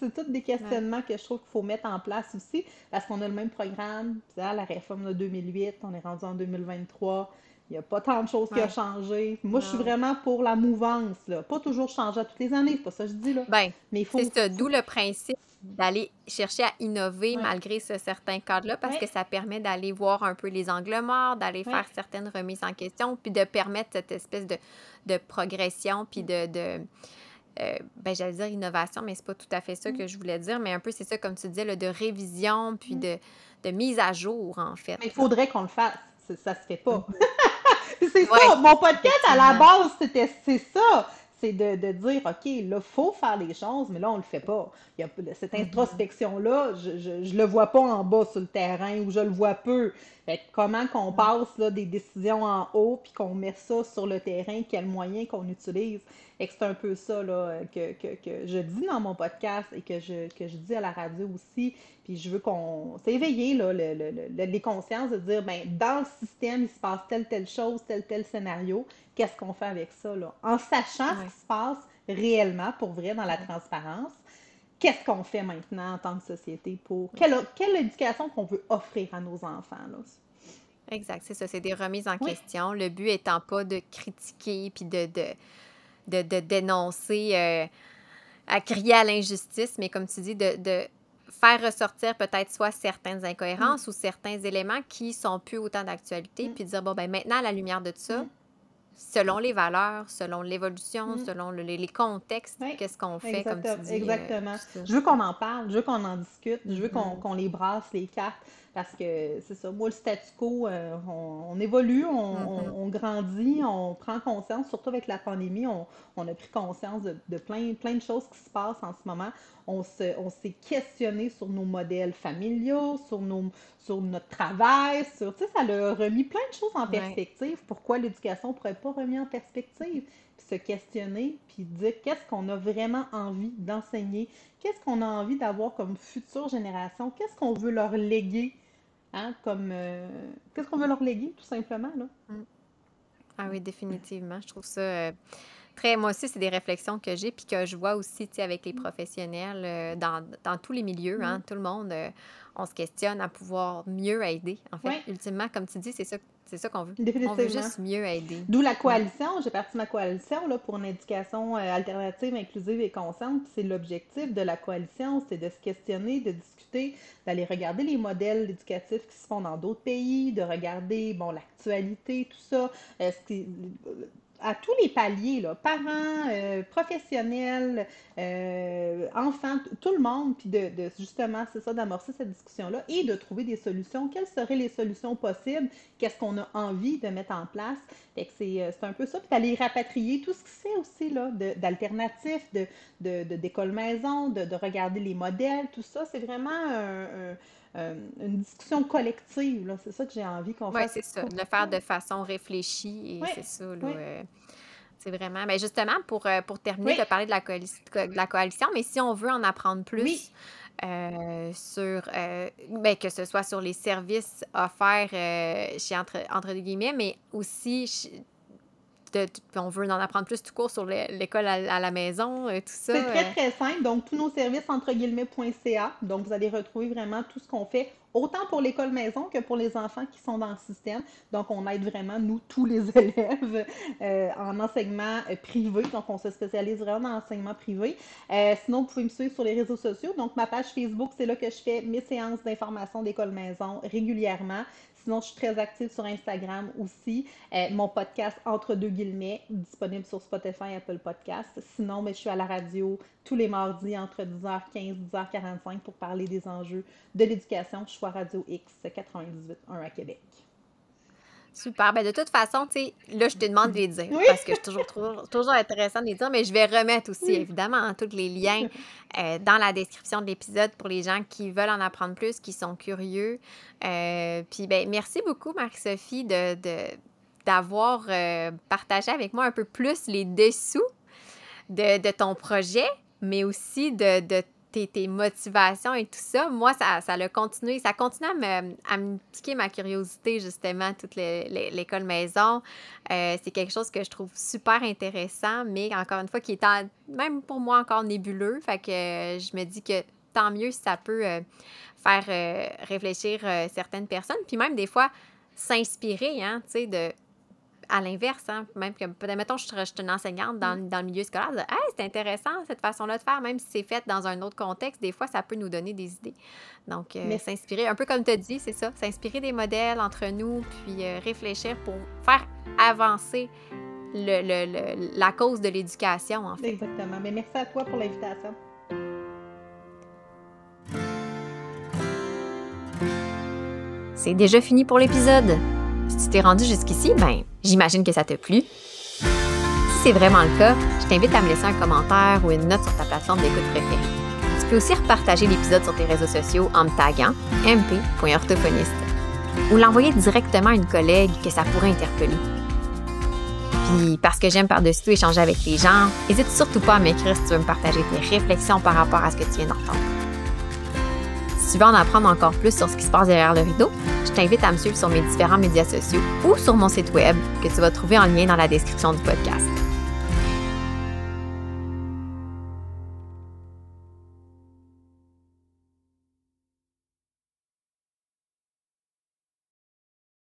c'est, tous des questionnements que je trouve qu'il faut mettre en place aussi parce qu'on a le même programme. la réforme de 2008, on est rendu en 2023. Il n'y a pas tant de choses qui ont changé. Moi, je suis vraiment pour la mouvance. Là. Pas toujours changer à toutes les années, c'est pas ça que je dis. Là. Ben, Mais il faut... C'est ça, d'où le principe d'aller chercher à innover malgré ce certain cadre-là, parce que ça permet d'aller voir un peu les angles morts, d'aller faire certaines remises en question, puis de permettre cette espèce de, de progression, puis de... de euh, ben, j'allais dire innovation, mais c'est pas tout à fait ça mm. que je voulais dire, mais un peu c'est ça, comme tu disais, de révision, puis mm. de, de, mise à jour, en fait. Mais il faudrait qu'on le fasse. Ça se fait pas. c'est ça. Mon podcast, à la base, c'était c'est ça c'est de, de dire, OK, là, il faut faire les choses, mais là, on le fait pas. Il y a, cette Mm-hmm. introspection-là, je, je, je le vois pas en bas sur le terrain ou je le vois peu. Fait comment qu'on passe là, des décisions en haut puis qu'on met ça sur le terrain, quel moyen qu'on utilise. Que c'est un peu ça là, que, que, que je dis dans mon podcast et que je, que je dis à la radio aussi. Puis je veux qu'on s'éveiller là, le, le, le- les consciences de dire, ben, dans le système, il se passe telle, telle chose, tel, tel scénario. Qu'est-ce qu'on fait avec ça, là? En sachant Ouais. ce qui se passe réellement, pour vrai, dans la transparence, qu'est-ce qu'on fait maintenant en tant que société pour... Quelle, quelle éducation qu'on veut offrir à nos enfants, là? Exact, c'est ça, c'est des remises en Oui. question. Le but étant pas de critiquer puis de, de, de, de dénoncer, euh, à crier à l'injustice, mais comme tu dis, de, de faire ressortir peut-être soit certaines incohérences ou certains éléments qui sont plus autant d'actualité, Mm. puis dire, bon, ben maintenant, à la lumière de ça, Mm. Selon les valeurs, selon l'évolution, Mm. selon le- les, les contextes, Oui, qu'est-ce qu'on fait, comme tu Exactement. dis. euh, exactement. Je veux qu'on en parle, je veux qu'on en discute, je veux qu'on qu'on les brasse, les cartes, parce que c'est ça, moi, le statu quo, euh, on, on évolue, on, Mhm. on- on grandit, on prend conscience, surtout avec la pandémie, on, on a pris conscience de, de plein, plein de choses qui se passent en ce moment. On se, on s'est questionné sur nos modèles familiaux, sur, nos, sur notre travail, sur, tu sais, ça a remis plein de choses en perspective. Pourquoi l'éducation pourrait remis en perspective? Puis se questionner, puis dire qu'est-ce qu'on a vraiment envie d'enseigner, qu'est-ce qu'on a envie d'avoir comme future génération, qu'est-ce qu'on veut leur léguer, hein, comme, euh, qu'est-ce qu'on veut leur léguer, tout simplement, là. Ah oui, définitivement. Je trouve ça euh, très. Moi aussi, c'est des réflexions que j'ai, puis que je vois aussi, tu sais, avec les professionnels euh, dans, dans tous les milieux, hein, tout le monde, euh, on se questionne à pouvoir mieux aider. En fait, Ouais. ultimement, comme tu dis, c'est ça, c'est ça qu'on veut. On veut juste mieux aider. D'où la coalition, j'ai parti ma coalition là, pour une éducation euh, alternative, inclusive et consciente. C'est l'objectif de la coalition, c'est de se questionner, de discuter, d'aller regarder les modèles éducatifs qui se font dans d'autres pays, de regarder bon l'actualité, tout ça, euh, ce qui- à tous les paliers, là, parents, euh, professionnels, euh, enfants, tout le monde, puis de, justement, c'est ça, d'amorcer cette discussion-là et de trouver des solutions. Quelles seraient les solutions possibles? Qu'est-ce qu'on a envie de mettre en place? Fait que c'est euh, c'est un peu ça. Puis d'aller rapatrier tout ce qui fait aussi là, de- d'alternatifs, de, de, d'école maison, de, de regarder les modèles, tout ça. C'est vraiment un- un- une discussion collective. là. C'est ça que j'ai envie qu'on Oui, fasse. c'est ça. De le faire de façon réfléchie, et Ouais, c'est ça, là. ouais. euh, c'est vraiment. Mais justement, pour, euh, pour terminer, Oui. de la, coali- de la coalition, mais si on veut en apprendre plus Oui. euh, sur, euh, ben, que ce soit sur les services offerts euh, chez entre, entre guillemets, mais aussi de- on veut en apprendre plus tout court sur l'é- l'école à, à la maison, euh, tout ça. C'est très, euh, très simple. Donc, tous nos services, entre guillemets.ca. Donc, vous allez retrouver vraiment tout ce qu'on fait, autant pour l'école maison que pour les enfants qui sont dans le système. Donc, on aide vraiment, nous, tous les élèves euh, en enseignement privé. Donc, on se spécialise vraiment dans l'enseignement privé. Euh, sinon, vous pouvez me suivre sur les réseaux sociaux. Donc, ma page Facebook, c'est là que je fais mes séances d'information d'école maison régulièrement. Sinon, je suis très active sur Instagram aussi. Euh, mon podcast Entre deux guillemets, disponible sur Spotify et Apple Podcast. Sinon, mais je suis à la radio tous les mardis entre 10h15 et 10h45 pour parler des enjeux de l'éducation. Je suis à Radio X 98.1 à Québec. Super. Ben, de toute façon, tu sais, là, je te demande de les dire Oui. parce que c'est toujours, toujours, toujours intéressant de les dire, mais je vais remettre aussi, Oui. évidemment, hein, tous les liens euh, dans la description de l'épisode pour les gens qui veulent en apprendre plus, qui sont curieux. Euh, puis, ben, merci beaucoup, Marie-Sophie, de, de- d'avoir euh, partagé avec moi un peu plus les dessous de, de ton projet, mais aussi de, de tes, motivations et tout ça. Moi, ça, ça a continué, ça continue à me, à me piquer ma curiosité, justement, toute le- le- l'école maison. Euh, c'est quelque chose que je trouve super intéressant, mais encore une fois, qui est même pour moi encore nébuleux. Fait que euh, je me dis que tant mieux si ça peut euh, faire réfléchir certaines personnes, puis même des fois s'inspirer, hein, tu sais, de à l'inverse, hein, même que, peut-être, mettons, je suis je suis une enseignante dans, dans le milieu scolaire, de, hey, c'est intéressant cette façon-là de faire, même si c'est fait dans un autre contexte, des fois, ça peut nous donner des idées. Donc, euh, Mais- s'inspirer, un peu comme tu as dit, c'est ça, s'inspirer des modèles entre nous, puis euh, réfléchir pour faire avancer le, le- le- la cause de l'éducation, en fait. Exactement. Mais merci à toi pour l'invitation. C'est déjà fini pour l'épisode. Si tu t'es rendu jusqu'ici, ben, j'imagine que ça t'a plu. Si c'est vraiment le cas, je t'invite à me laisser un commentaire ou une note sur ta plateforme d'écoute préférée. Tu peux aussi repartager l'épisode sur tes réseaux sociaux en me taguant mp.orthophoniste ou l'envoyer directement à une collègue que ça pourrait interpeller. Puis, parce que j'aime par-dessus tout échanger avec les gens, n'hésite surtout pas à m'écrire si tu veux me partager tes réflexions par rapport à ce que tu viens d'entendre. Si tu veux en apprendre encore plus sur ce qui se passe derrière le rideau, je t'invite à me suivre sur mes différents médias sociaux ou sur mon site web que tu vas trouver en lien dans la description du podcast.